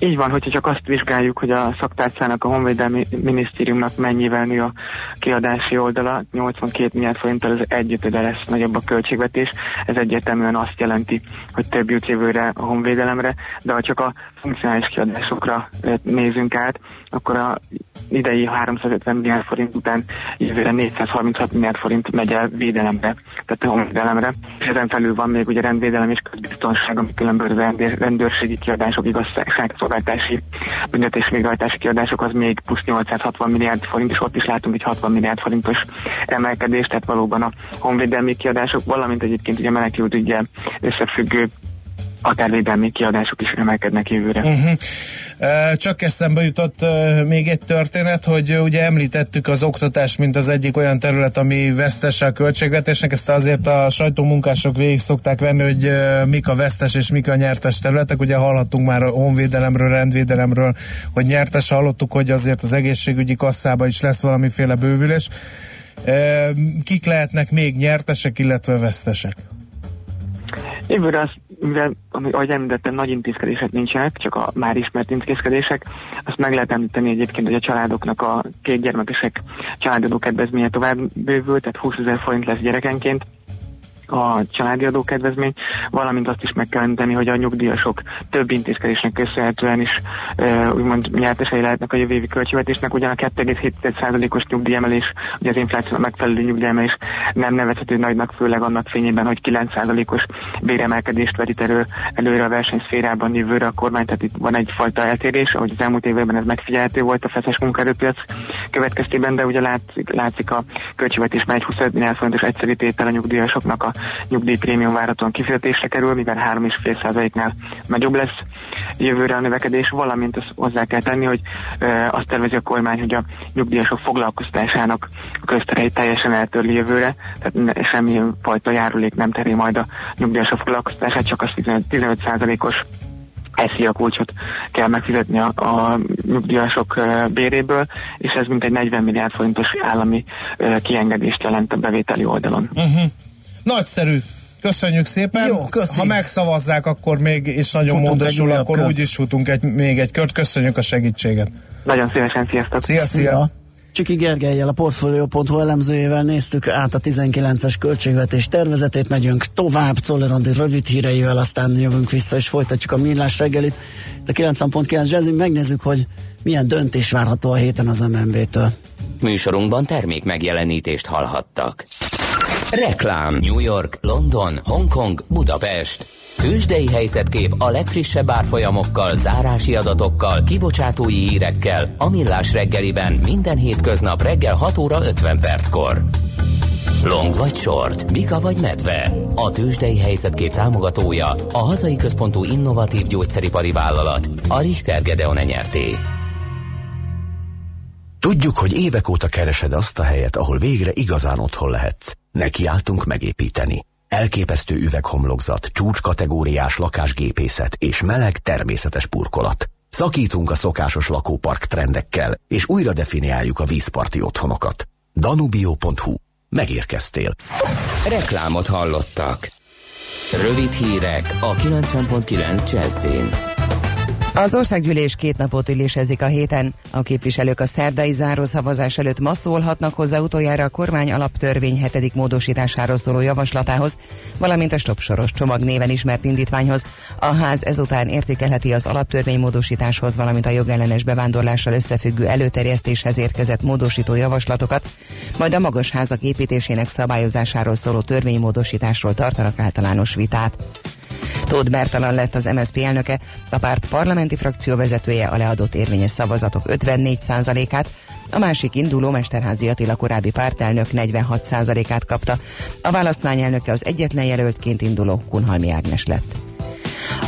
Így van, hogyha csak azt vizsgáljuk, hogy a szaktárcának, a Honvédelmi Minisztériumnak mennyivel nő a kiadási oldala, 82 milliárd forinttal az együttede lesz nagyobb a költségvetés. Ez egyértelműen azt jelenti, hogy több jut jövőre a honvédelemre, de ha csak a funkcionális kiadásokra nézünk át, akkor a idei 350 milliárd forint után jövőre 436 milliárd forint megy el védelemre, tehát honvédelemre. És ezen felül van még ugye rendvédelem és közbiztonság, ami különböző rendőrségi kiadások, igazságszolgáltási, büntetés végrehajtási kiadások, az még plusz 860 milliárd forint, és ott is látunk egy 60 milliárd forintos emelkedést, tehát valóban a honvédelmi kiadások, valamint egyébként ugye menekült ugye összefüggő határvédelmi kiadások is emelkednek jövőre. Uh-huh. Csak eszembe jutott még egy történet, hogy ugye említettük az oktatás, mint az egyik olyan terület, ami vesztes a költségvetésnek, ezt azért a sajtómunkások végig szokták venni, hogy mik a vesztes és mik a nyertes területek. Ugye hallhattunk már a honvédelemről, rendvédelemről, hogy nyertes, hallottuk, hogy azért az egészségügyi kasszába is lesz valamiféle bővülés. Kik lehetnek még nyertesek, illetve vesztesek? Jövőre azt mivel, ahogy említettem, nagy intézkedések nincsenek, csak a már ismert intézkedések, azt meg lehet említeni egyébként, hogy a családoknak a két gyermekesek családadó kedvezménye tovább bővült, tehát 20 ezer forint lesz gyerekenként, a családi adókedvezmény, valamint azt is meg kell említeni, hogy a nyugdíjasok több intézkedésnek köszönhetően is e, úgymond nyertesei lehetnek a jövő évi költségvetésnek, ugyan a 2,7%-os nyugdíjemelés, ugye az infláció megfelelő nyugdíjemelés nem nevezhető nagynak, főleg annak fényében, hogy 9%-os béremelkedést vetít elő, előre a versenyszférában jövőre a kormány, tehát itt van egyfajta eltérés, ahogy az elmúlt években ez megfigyelhető volt a feszes munkaerőpiac következtében, de ugye látszik, látszik a költségvetés már egy 25 milliárd forintos egyszerű tétel a nyugdíjasoknak a nyugdíjprémium várhatóan kifizetésre kerül, mivel 3,5%-nál nagyobb lesz jövőre a növekedés, valamint azt hozzá kell tenni, hogy azt tervezi a kormány, hogy a nyugdíjasok foglalkoztásának a köztereit teljesen eltörli jövőre, tehát semmi fajta járulék nem teri majd a nyugdíjasok foglalkoztását, csak az 15%-os a kulcsot kell megfizetni a, a nyugdíjasok béréből, és ez mintegy 40 milliárd forintos állami kiengedést jelent a bevételi oldalon. Uh-huh. Nagyszerű. Köszönjük szépen. Jó, Ha megszavazzák, akkor még és nagyon módosul, akkor kört. úgy is futunk egy, még egy kört. Köszönjük a segítséget. Nagyon szívesen, sziasztok. Szia, szia. szia. Csiki Gergelyel, a Portfolio.hu elemzőjével néztük át a 19-es költségvetés tervezetét, megyünk tovább, Czollerandi rövid híreivel, aztán jövünk vissza és folytatjuk a millás reggelit. A 90.9 Jazzy, megnézzük, hogy milyen döntés várható a héten az MNB-től. Műsorunkban termék megjelenítést hallhattak. Reklám New York, London, Hongkong, Budapest. Tőzsdei helyzetkép a legfrissebb árfolyamokkal, zárási adatokkal, kibocsátói hírekkel, a millás reggeliben minden hétköznap reggel 6 óra 50 perckor. Long vagy short, Mika vagy medve. A tőzsdei helyzetkép támogatója, a hazai központú innovatív gyógyszeripari vállalat, a Richter Gedeon nyerté. Tudjuk, hogy évek óta keresed azt a helyet, ahol végre igazán otthon lehetsz. Nekiálltunk megépíteni. Elképesztő üveghomlokzat, csúcskategóriás lakásgépészet és meleg természetes burkolat. Szakítunk a szokásos lakópark trendekkel, és újra definiáljuk a vízparti otthonokat. Danubio.hu. Megérkeztél. Reklámot hallottak. Rövid hírek a 90.9 Jazzin. Az országgyűlés két napot ülésezik a héten. A képviselők a szerdai zárószavazás előtt ma szólhatnak hozzá utoljára a kormány alaptörvény hetedik módosításáról szóló javaslatához, valamint a stopsoros csomag néven ismert indítványhoz. A ház ezután értékelheti az alaptörvény módosításhoz, valamint a jogellenes bevándorlással összefüggő előterjesztéshez érkezett módosító javaslatokat, majd a magas házak építésének szabályozásáról szóló törvénymódosításról tartanak általános vitát. Tóth Bertalan lett az MSZP elnöke, a párt parlamenti frakció vezetője a leadott érvényes szavazatok 54%-át, a másik induló Mesterházi Attila korábbi pártelnök 46%-át kapta. A választmány elnöke az egyetlen jelöltként induló Kunhalmi Ágnes lett.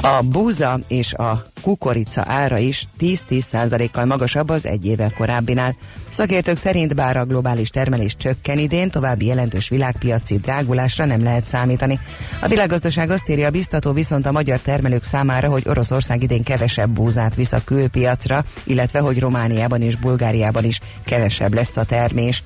A búza és a kukorica ára is 10-10%-kal magasabb az egy évvel korábbinál. Szakértők szerint bár a globális termelés csökken idén, további jelentős világpiaci drágulásra nem lehet számítani. A világgazdaság azt írja biztató viszont a magyar termelők számára, hogy Oroszország idén kevesebb búzát visz a külpiacra, illetve hogy Romániában és Bulgáriában is kevesebb lesz a termés.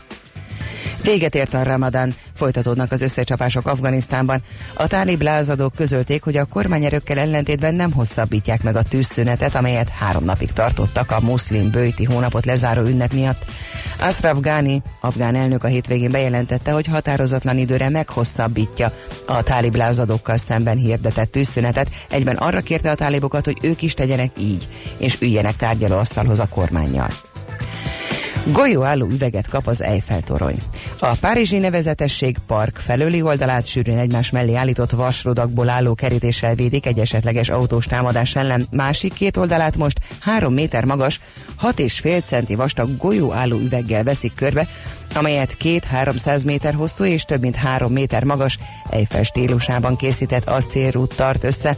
Véget ért a ramadán, folytatódnak az összecsapások Afganisztánban. A tálib lázadók közölték, hogy a kormányerőkkel ellentétben nem hosszabbítják meg a tűzszünetet, amelyet három napig tartottak a muszlim bőti hónapot lezáró ünnep miatt. Ashraf Ghani, afgán elnök a hétvégén bejelentette, hogy határozatlan időre meghosszabbítja a tálib lázadókkal szemben hirdetett tűzszünetet, egyben arra kérte a tálibokat, hogy ők is tegyenek így, és üljenek tárgyalóasztalhoz a kormányjal. Golyóálló üveget kap az Eiffel torony. A Párizsi nevezetesség park felőli oldalát sűrűn egymás mellé állított vasrodakból álló kerítéssel védik egy esetleges autós támadás ellen. Másik két oldalát most három méter magas, hat és fél centi vastag golyóálló üveggel veszik körbe, amelyet két-háromszáz méter hosszú és több mint három méter magas Eiffel stílusában készített acélrút tart össze.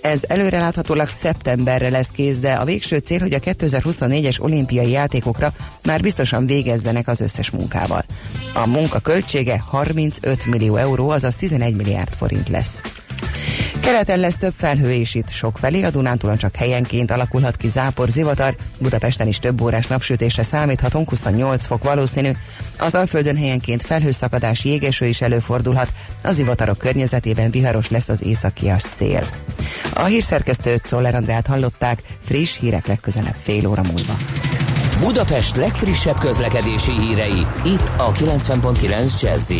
Ez előreláthatólag szeptemberre lesz kész, de a végső cél, hogy a 2024-es olimpiai játékokra már biztosan végezzenek az összes munkával. A munka költsége 35 millió euró, azaz 11 milliárd forint lesz. Keleten lesz több felhő és itt felé, a Dunántúlon csak helyenként alakulhat ki zápor, zivatar, Budapesten is több órás napsütésre számíthatunk, 28 fok valószínű. Az Alföldön helyenként felhőszakadás, jégeső is előfordulhat, a zivatarok környezetében viharos lesz az északias szél. A hírszerkesztőt Czoller Andrát hallották, friss hírek legközelebb fél óra múlva. Budapest legfrissebb közlekedési hírei, itt a 90.9 jazz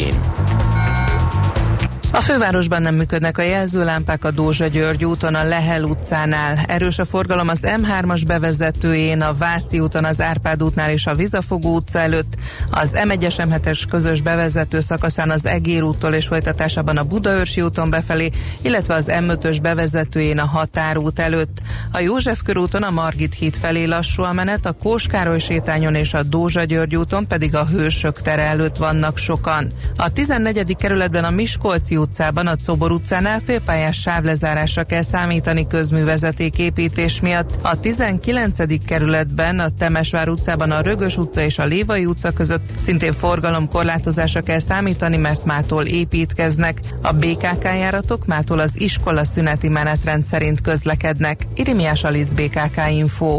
a fővárosban nem működnek a jelzőlámpák a Dózsa György úton, a Lehel utcánál. Erős a forgalom az M3-as bevezetőjén, a Váci úton, az Árpád útnál és a Vizafogó utca előtt, az M1-es M7-es közös bevezető szakaszán az Egér úttól és folytatásában a Budaörsi úton befelé, illetve az M5-ös bevezetőjén a Határút előtt. A József körúton a Margit híd felé lassú a menet, a Kóskároly sétányon és a Dózsa György úton pedig a Hősök tere előtt vannak sokan. A 14. kerületben a Miskolci utcában, a Cobor utcánál félpályás sávlezárásra kell számítani közművezeték építés miatt. A 19. kerületben, a Temesvár utcában, a Rögös utca és a Lévai utca között szintén forgalomkorlátozásra kell számítani, mert mától építkeznek. A BKK járatok mától az iskola szüneti menetrend szerint közlekednek. Irimiás Alisz BKK Info.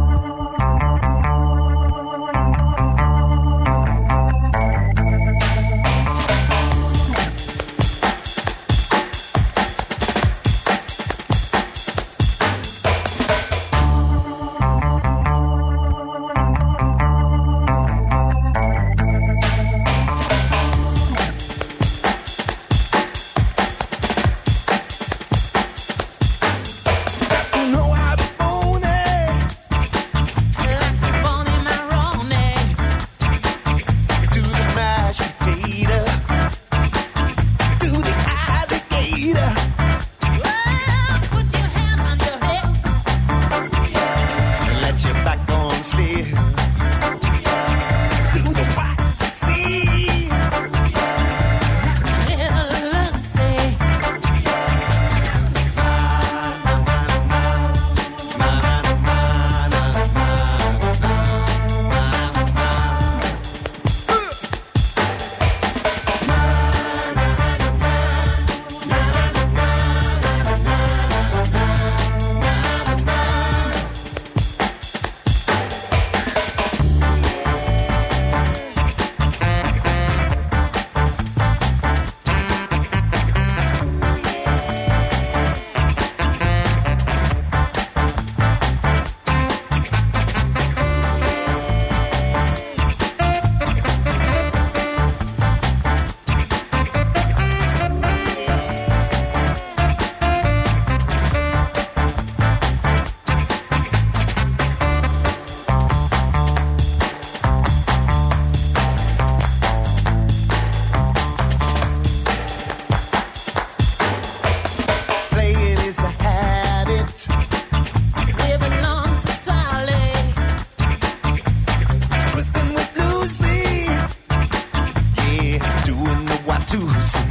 Dance.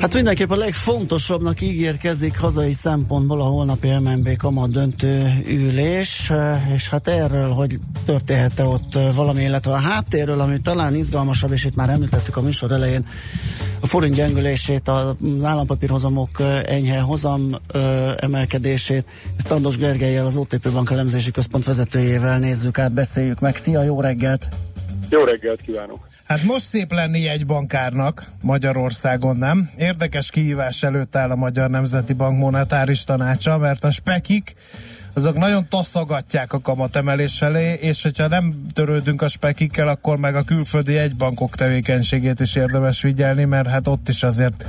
Hát mindenképp a legfontosabbnak ígérkezik hazai szempontból a holnapi MNB kamat döntő ülés, és hát erről, hogy történhet-e ott valami, illetve a háttérről, ami talán izgalmasabb, és itt már említettük a műsor elején, a forint gyengülését, az állampapírhozamok enyhe hozam emelkedését. Ezt Tardos Gergelyel, az OTP Bank elemzési központ vezetőjével nézzük át, beszéljük meg. Szia, jó reggelt! Jó reggelt kívánok! Hát most szép lenni egy bankárnak Magyarországon, nem? Érdekes kihívás előtt áll a Magyar Nemzeti Bank monetáris tanácsa, mert a spekik azok nagyon taszogatják a kamatemelés felé, és hogyha nem törődünk a spekikkel, akkor meg a külföldi egybankok tevékenységét is érdemes figyelni, mert hát ott is azért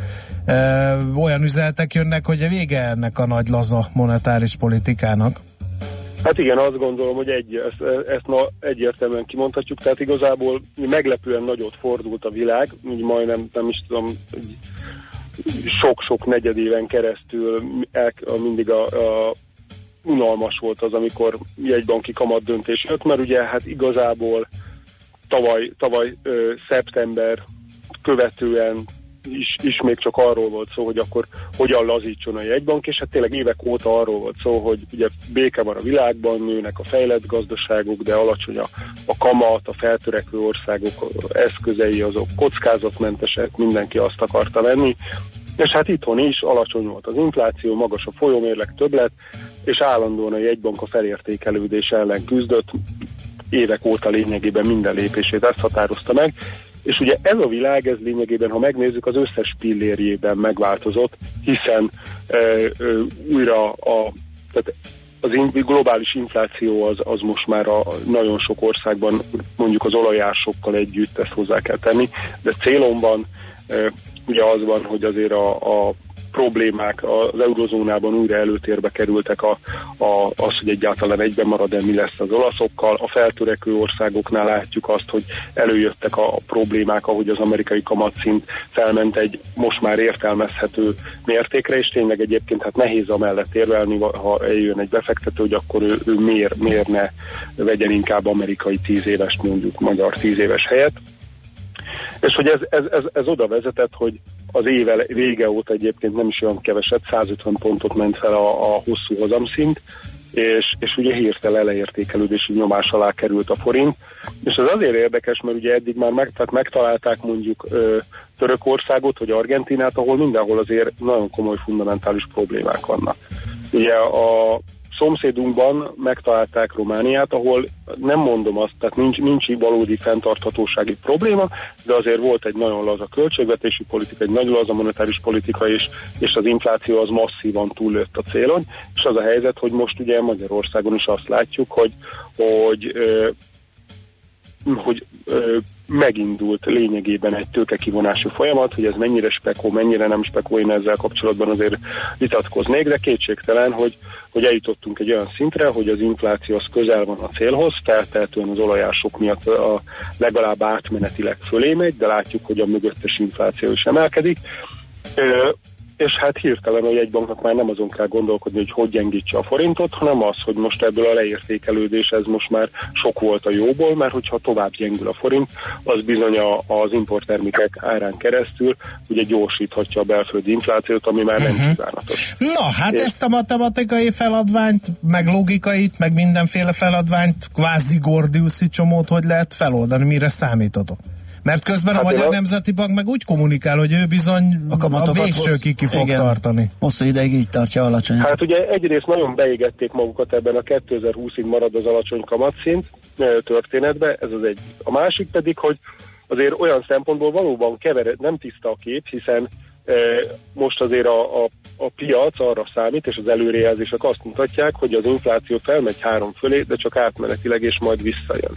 e, olyan üzenetek jönnek, hogy a vége ennek a nagy laza monetáris politikának. Hát igen, azt gondolom, hogy egy, ezt, ezt na, egyértelműen kimondhatjuk, tehát igazából meglepően nagyot fordult a világ, úgy majdnem, nem is tudom, sok-sok negyedéven keresztül el, mindig a, a unalmas volt az, amikor jegybanki kamat döntés jött, mert ugye hát igazából tavaly, tavaly ö, szeptember követően is, is még csak arról volt szó, hogy akkor hogyan lazítson a jegybank, és hát tényleg évek óta arról volt szó, hogy ugye béke van a világban, nőnek a fejlett gazdaságok, de alacsony a, a kamat, a feltörekvő országok eszközei, azok kockázatmentesek, mindenki azt akarta venni, és hát itthon is alacsony volt az infláció, magas a folyómérleg többlet, és állandóan a jegybank a felértékelődés ellen küzdött, évek óta lényegében minden lépését ezt határozta meg, és ugye ez a világ, ez lényegében, ha megnézzük, az összes pillérjében megváltozott, hiszen e, e, újra a, tehát az in, globális infláció az, az most már a nagyon sok országban mondjuk az olajásokkal együtt ezt hozzá kell tenni, de célomban e, ugye az van, hogy azért a, a problémák az eurozónában újra előtérbe kerültek a, a, az, hogy egyáltalán egyben marad-e mi lesz az olaszokkal. A feltörekvő országoknál látjuk azt, hogy előjöttek a, problémák, ahogy az amerikai kamatszint felment egy most már értelmezhető mértékre, és tényleg egyébként hát nehéz amellett érvelni, ha eljön egy befektető, hogy akkor ő, ő miért, miért ne vegyen inkább amerikai tíz éves, mondjuk magyar tíz éves helyet. És hogy ez, ez, ez, ez oda vezetett, hogy az éve vége óta egyébként nem is olyan keveset, 150 pontot ment fel a, a hosszú hozamszint, és, és ugye hirtelen leértékelődési nyomás alá került a forint, és ez azért érdekes, mert ugye eddig már meg, tehát megtalálták mondjuk ö, Törökországot, vagy Argentinát, ahol mindenhol azért nagyon komoly fundamentális problémák vannak. Ugye a szomszédunkban megtalálták Romániát, ahol nem mondom azt, tehát nincs, nincs valódi fenntarthatósági probléma, de azért volt egy nagyon laza költségvetési politika, egy nagyon laza monetáris politika, és, és az infláció az masszívan túllőtt a célon, és az a helyzet, hogy most ugye Magyarországon is azt látjuk, hogy, hogy hogy ö, megindult lényegében egy tőkekivonású folyamat, hogy ez mennyire spekó, mennyire nem spekó, én ezzel kapcsolatban azért vitatkoznék, de kétségtelen, hogy, hogy eljutottunk egy olyan szintre, hogy az infláció az közel van a célhoz, feltehetően az olajások miatt a legalább átmenetileg fölé megy, de látjuk, hogy a mögöttes infláció is emelkedik. És hát hirtelen a jegybanknak már nem azon kell gondolkodni, hogy hogy gyengítse a forintot, hanem az, hogy most ebből a leértékelődés ez most már sok volt a jóból, mert hogyha tovább gyengül a forint, az bizony az importtermékek árán keresztül ugye gyorsíthatja a belföldi inflációt, ami már nem uh-huh. kívánatos. Na, hát és... ezt a matematikai feladványt, meg logikait, meg mindenféle feladványt, kvázi Gordiuszi csomót, hogy lehet feloldani, mire számítotok? Mert közben hát a Magyar a... Nemzeti Bank meg úgy kommunikál, hogy ő bizony a, a végsőkig ki fog igen, tartani. Hosszú ideig így tartja alacsony. Hát ugye egyrészt nagyon beégették magukat ebben a 2020-ig marad az alacsony kamatszint történetbe, ez az egy. A másik pedig, hogy azért olyan szempontból valóban kevered, nem tiszta a kép, hiszen most azért a, a, a piac arra számít, és az előrejelzések azt mutatják, hogy az infláció felmegy három fölé, de csak átmenetileg, és majd visszajön.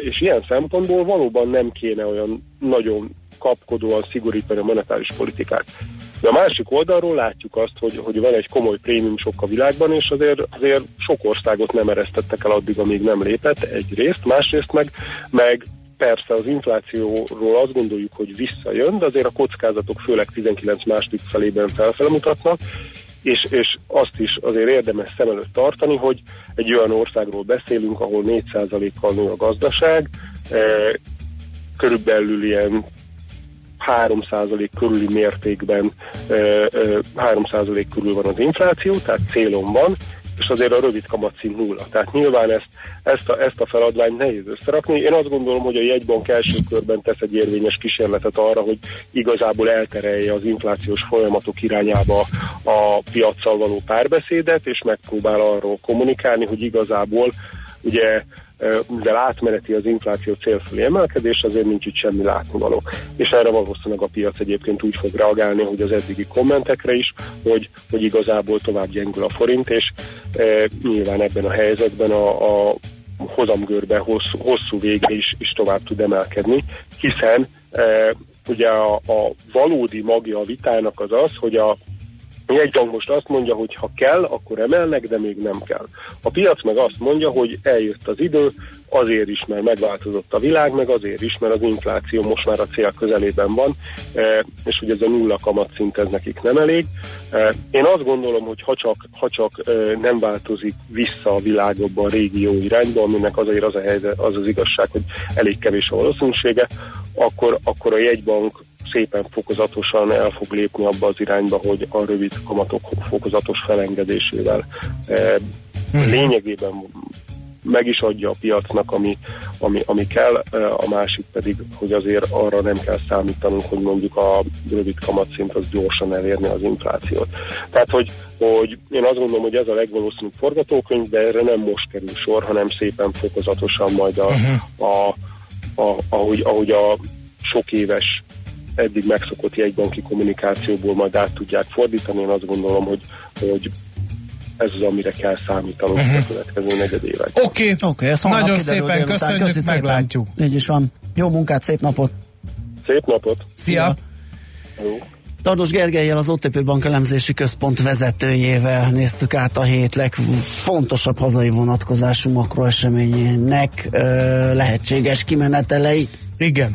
És ilyen szempontból valóban nem kéne olyan nagyon kapkodóan szigorítani a monetáris politikát. De a másik oldalról látjuk azt, hogy, hogy van egy komoly prémium sok a világban, és azért, azért sok országot nem eresztettek el addig, amíg nem lépett, egyrészt, másrészt meg, meg persze az inflációról azt gondoljuk, hogy visszajön, de azért a kockázatok főleg 19 második felében felfele mutatnak, és, és azt is azért érdemes szem előtt tartani, hogy egy olyan országról beszélünk, ahol 4%-kal nő a gazdaság, e, körülbelül ilyen 3% körüli mértékben, e, e, 3% körül van az infláció, tehát célon van, és azért a rövid kamatszint nulla. Tehát nyilván ezt, ezt, a, ezt a feladványt nehéz összerakni. Én azt gondolom, hogy a jegybank első körben tesz egy érvényes kísérletet arra, hogy igazából elterelje az inflációs folyamatok irányába a piaccal való párbeszédet, és megpróbál arról kommunikálni, hogy igazából ugye mivel átmeneti az infláció célfelé emelkedés, azért nincs itt semmi látnivaló. És erre valószínűleg a piac egyébként úgy fog reagálni, hogy az eddigi kommentekre is, hogy, hogy igazából tovább gyengül a forint, és e, nyilván ebben a helyzetben a, a hozamgörbe hosszú, hosszú vége is, is tovább tud emelkedni, hiszen e, ugye a, a valódi magja a vitának az az, hogy a jegybank most azt mondja, hogy ha kell, akkor emelnek, de még nem kell. A piac meg azt mondja, hogy eljött az idő, azért is, mert megváltozott a világ, meg azért is, mert az infláció most már a cél közelében van, e, és hogy ez a nulla kamatszint ez nekik nem elég. E, én azt gondolom, hogy ha csak, ha csak e, nem változik vissza a világ a régió irányba, aminek azért az a helyzet, az az igazság, hogy elég kevés a valószínűsége, akkor, akkor a jegybank szépen fokozatosan el fog lépni abba az irányba, hogy a rövid kamatok fokozatos felengedésével e, lényegében meg is adja a piacnak, ami, ami, ami kell, e, a másik pedig, hogy azért arra nem kell számítanunk, hogy mondjuk a rövid kamatszint az gyorsan elérni az inflációt. Tehát, hogy, hogy én azt gondolom, hogy ez a legvalószínűbb forgatókönyv, de erre nem most kerül sor, hanem szépen fokozatosan majd a, uh-huh. a, a, ahogy, ahogy a sok éves eddig megszokott jegybanki kommunikációból majd át tudják fordítani. Én azt gondolom, hogy, hogy ez az, amire kell számítanunk uh-huh. a következő negyed években. Oké, okay. okay, ezt nagyon szépen köszönjük, Köszi meglátjuk. Szépen. Így is van. Jó munkát, szép napot! Szép napot! Szia! Jó. Tardos Gergelyel, az OTP Bank elemzési központ vezetőjével néztük át a hét legfontosabb hazai vonatkozású makroeseményének ö, lehetséges kimeneteleit. Igen.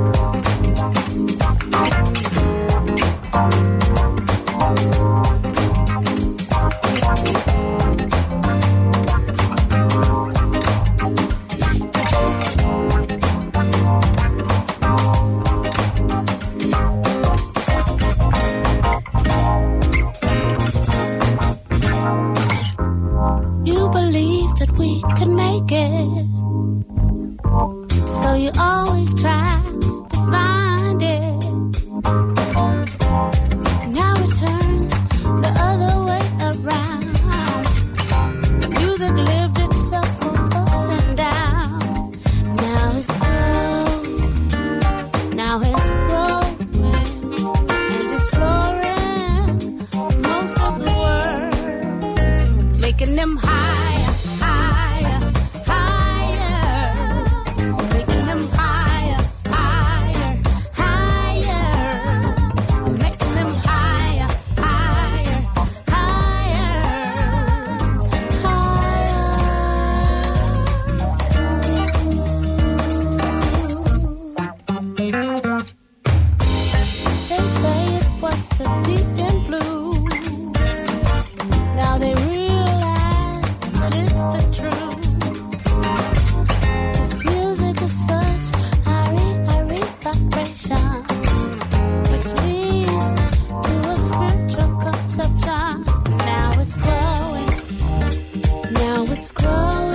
It's growing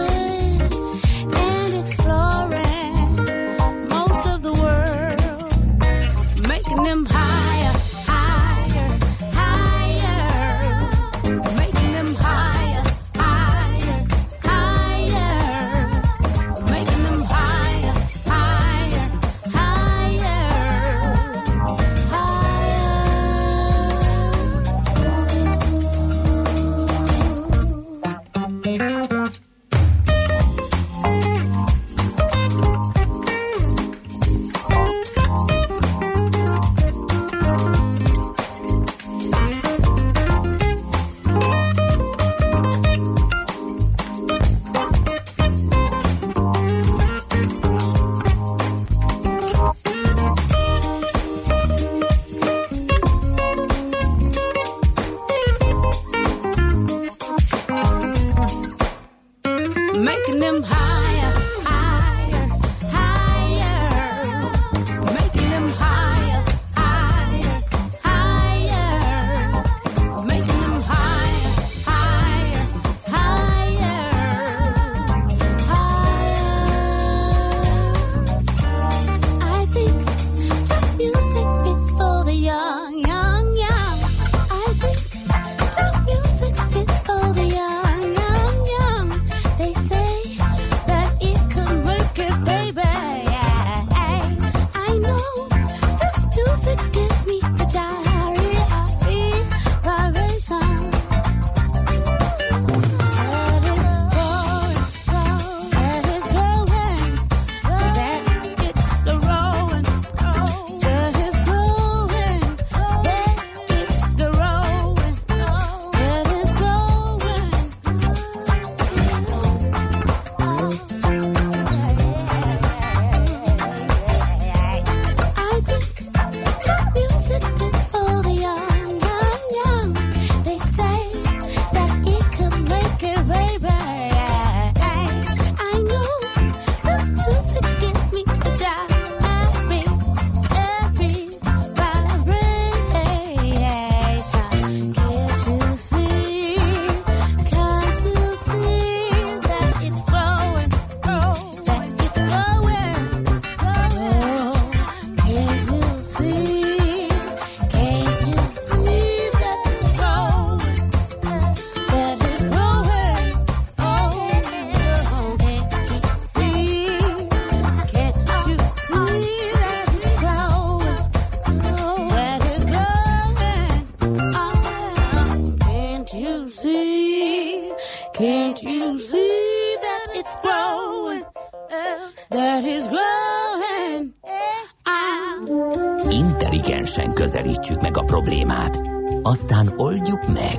aztán oldjuk meg.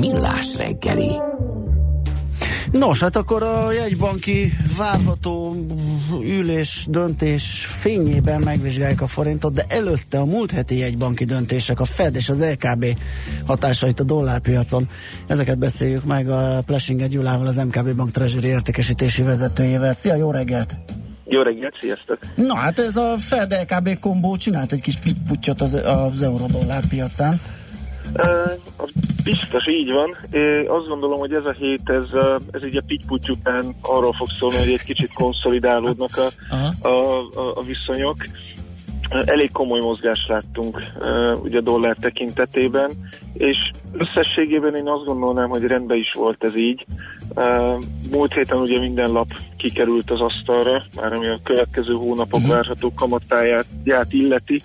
Millás reggeli. Nos, hát akkor a jegybanki várható ülés döntés fényében megvizsgáljuk a forintot, de előtte a múlt heti jegybanki döntések, a Fed és az LKB hatásait a dollárpiacon. Ezeket beszéljük meg a Plesinger Gyulával, az MKB Bank Treasury értékesítési vezetőjével. Szia, jó reggelt! Jó reggelt, sziasztok! Na hát ez a Fed LKB kombó csinált egy kis pitputyot az, az euró-dollár piacán. Uh, biztos így van. Én azt gondolom, hogy ez a hét, ez, ez így a pitty után arról fog szólni, hogy egy kicsit konszolidálódnak a, a, a, a viszonyok. Elég komoly mozgást láttunk uh, ugye a dollár tekintetében, és összességében én azt gondolnám, hogy rendben is volt ez így. Uh, múlt héten ugye minden lap kikerült az asztalra, már ami a következő hónapok uh-huh. várható kamatpályát illeti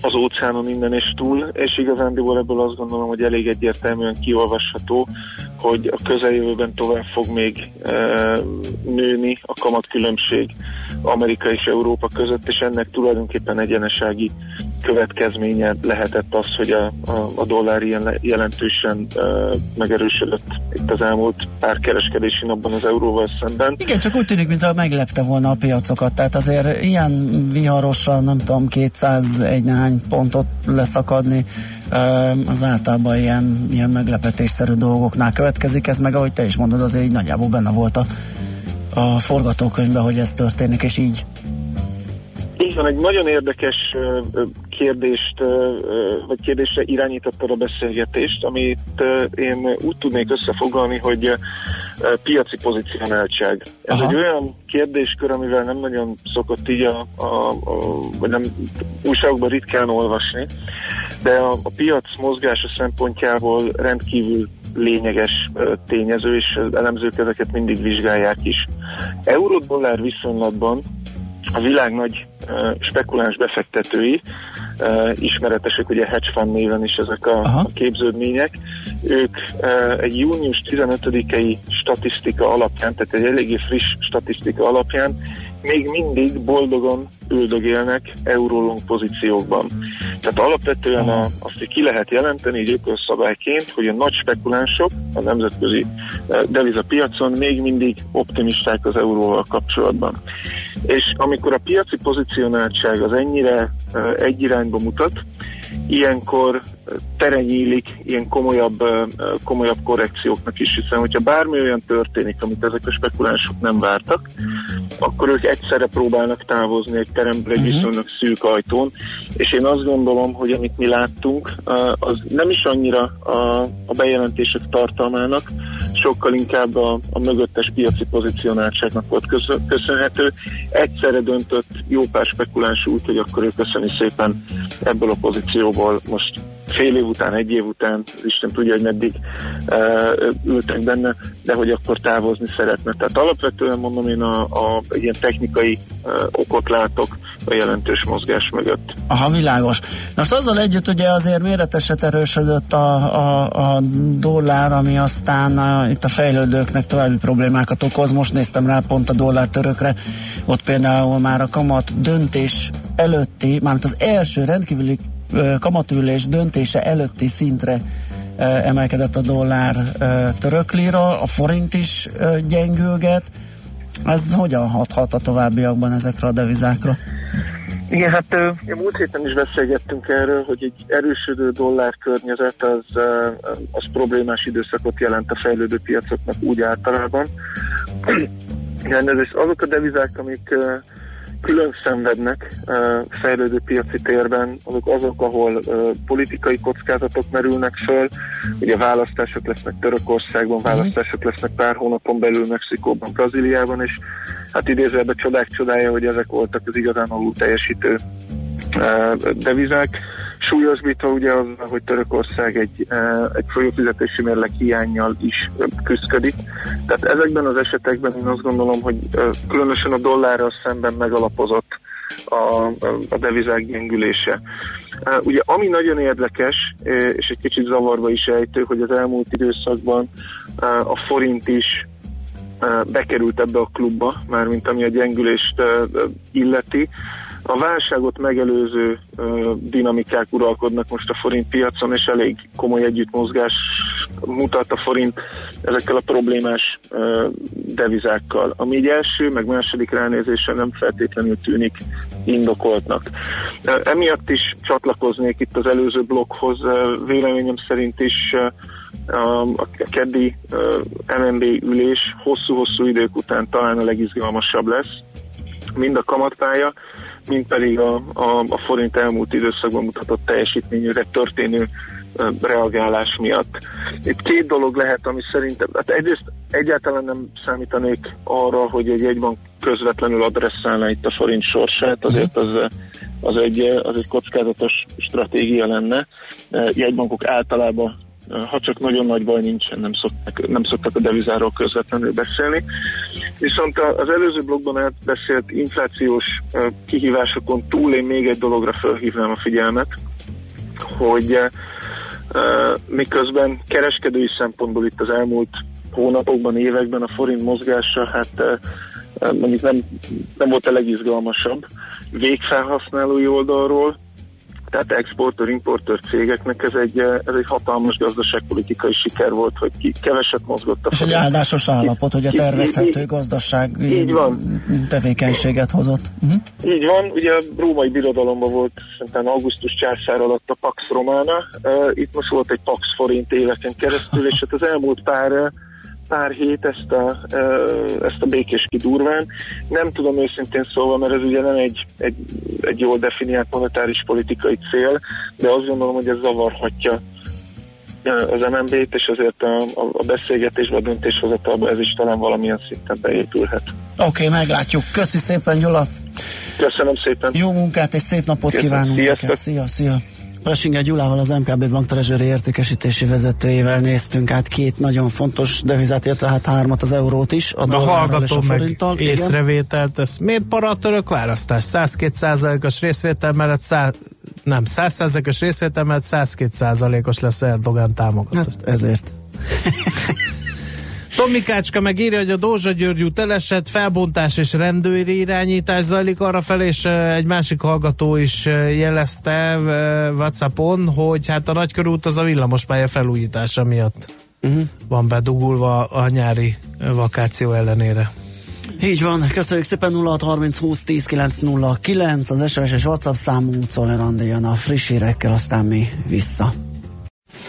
az óceánon innen és túl, és igazándiból ebből azt gondolom, hogy elég egyértelműen kiolvasható, hogy a közeljövőben tovább fog még e, nőni a kamatkülönbség Amerika és Európa között, és ennek tulajdonképpen egyenesági következménye lehetett az, hogy a, a, a dollár ilyen jelentősen e, megerősödött itt az elmúlt pár kereskedési napban az euróval szemben. Igen, csak úgy tűnik, mintha meglepte volna a piacokat, tehát azért ilyen viharosan, nem tudom, 201 néhány pontot leszakadni, az általában ilyen, ilyen meglepetésszerű dolgoknál következik, ez meg ahogy te is mondod, azért így nagyjából benne volt a, a forgatókönyvben, hogy ez történik, és így. Így van, egy nagyon érdekes kérdést, vagy kérdésre irányítottad a beszélgetést, amit én úgy tudnék összefoglalni, hogy piaci pozicionáltság. Ez Aha. egy olyan kérdéskör, amivel nem nagyon szokott így a, a, a vagy nem újságokban ritkán olvasni, de a, a piac mozgása szempontjából rendkívül lényeges tényező, és elemzők ezeket mindig vizsgálják is. Euró-dollár viszonylatban a világ nagy spekuláns befektetői, ismeretesek ugye hedge fund néven is ezek a, a képződmények, ők egy június 15-i statisztika alapján, tehát egy eléggé friss statisztika alapján még mindig boldogan üldögélnek eurólong pozíciókban. Tehát alapvetően a, azt ki lehet jelenteni így ökölszabályként, hogy a nagy spekulánsok a nemzetközi devizapiacon még mindig optimisták az euróval kapcsolatban. És amikor a piaci pozicionáltság az ennyire egy irányba mutat, ilyenkor tere nyílik ilyen komolyabb, komolyabb korrekcióknak is, hiszen hogyha bármi olyan történik, amit ezek a spekulánsok nem vártak, akkor ők egyszerre próbálnak távozni egy teremből egy uh-huh. viszonylag szűk ajtón, és én azt gondolom, hogy amit mi láttunk, az nem is annyira a, a bejelentések tartalmának, sokkal inkább a, a mögöttes piaci pozicionáltságnak volt köszönhető. Egyszerre döntött jó pár spekuláns úgy, hogy akkor ő köszöni szépen ebből a pozícióból most fél év után, egy év után, Isten tudja, hogy meddig uh, ültek benne, de hogy akkor távozni szeretne. Tehát alapvetően mondom, én a, a ilyen technikai uh, okot látok a jelentős mozgás mögött. Aha, világos. Most azzal együtt ugye azért méreteset erősödött a, a, a dollár, ami aztán a, itt a fejlődőknek további problémákat okoz. Most néztem rá pont a dollár törökre, ott például már a kamat döntés előtti, mármint az első rendkívüli kamatülés döntése előtti szintre emelkedett a dollár török lira, a forint is gyengülget. Ez hogyan hathat a továbbiakban ezekre a devizákra? Igen, hát múlt héten is beszélgettünk erről, hogy egy erősödő dollár környezet az, az problémás időszakot jelent a fejlődő piacoknak úgy általában. Igen, ez azok a devizák, amik külön szenvednek fejlődő piaci térben, azok azok, ahol politikai kockázatok merülnek föl, ugye választások lesznek Törökországban, mhm. választások lesznek pár hónapon belül Mexikóban, Brazíliában, és hát idézőben csodák csodája, hogy ezek voltak az igazán alul teljesítő devizák súlyosbítva ugye az, hogy Törökország egy, egy folyófizetési mérleg hiányjal is küzdik. Tehát ezekben az esetekben én azt gondolom, hogy különösen a dollárral szemben megalapozott a, a devizák gyengülése. Ugye ami nagyon érdekes, és egy kicsit zavarba is ejtő, hogy az elmúlt időszakban a forint is bekerült ebbe a klubba, mármint ami a gyengülést illeti. A válságot megelőző dinamikák uralkodnak most a forint piacon, és elég komoly együttmozgás mutat a forint ezekkel a problémás devizákkal, ami így első, meg második ránézése nem feltétlenül tűnik indokoltnak. Emiatt is csatlakoznék itt az előző blokkhoz, véleményem szerint is a keddi MNB ülés hosszú-hosszú idők után talán a legizgalmasabb lesz, mind a kamatpálya, mint pedig a, a, a forint elmúlt időszakban mutatott teljesítményére történő reagálás miatt. Itt két dolog lehet, ami szerintem, hát egyrészt egyáltalán nem számítanék arra, hogy egy jegybank közvetlenül adresszálna itt a forint sorsát, azért az, az, egy, az egy kockázatos stratégia lenne. Jegybankok általában ha csak nagyon nagy baj nincsen, nem szoktak, nem szoktak a devizáról közvetlenül beszélni. Viszont az előző blogban elbeszélt inflációs kihívásokon túl én még egy dologra felhívnám a figyelmet, hogy miközben kereskedői szempontból itt az elmúlt hónapokban, években a forint mozgása, hát mondjuk nem, nem volt a legizgalmasabb. Végfelhasználói oldalról tehát exportőr-importőr cégeknek ez egy, ez egy hatalmas gazdaságpolitikai siker volt, hogy ki, keveset mozgott a És egy áldásos állapot, hogy a tervezhető gazdaság így van. tevékenységet hozott. Uh-huh. Így van, ugye a római birodalomban volt szerintem augusztus császár alatt a Pax Romana, uh, itt most volt egy Pax forint éveken keresztül, és hát az elmúlt pár pár hét ezt a, ezt a békés kidurván. Nem tudom őszintén szólva, mert ez ugye nem egy, egy, egy jól definiált monetáris politikai cél, de azt gondolom, hogy ez zavarhatja az MNB-t, és azért a, a beszélgetésben, a döntéshozatalban ez is talán valamilyen szinten beépülhet. Oké, okay, meglátjuk. Köszi szépen, Gyula! Köszönöm szépen! Jó munkát és szép napot Köszönöm. kívánunk Sziasztok. neked! Szia, szia! Plesinger Gyulával, az MKB Bank Treasury értékesítési vezetőjével néztünk át két nagyon fontos devizát, illetve hát hármat az eurót is. A, a hallgató meg észrevételt, ez miért paratörök választás? 102%-os részvétel mellett 100, nem, 100%-os részvétel mellett 102%-os lesz Erdogan támogatás. Hát ezért. Tomikácska meg írja, hogy a Dózsa György út elesett, felbontás és rendőri irányítás zajlik arra felé, és egy másik hallgató is jelezte Whatsappon, hogy hát a nagykörút az a villamospálya felújítása miatt uh-huh. van bedugulva a nyári vakáció ellenére. Így van, köszönjük szépen 0630 20 10 909, az SMS és WhatsApp számunk Czoller a friss hírekkel, aztán mi vissza.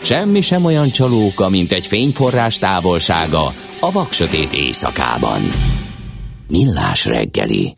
Semmi sem olyan csalóka, mint egy fényforrás távolsága a vaksötét éjszakában. Millás reggeli.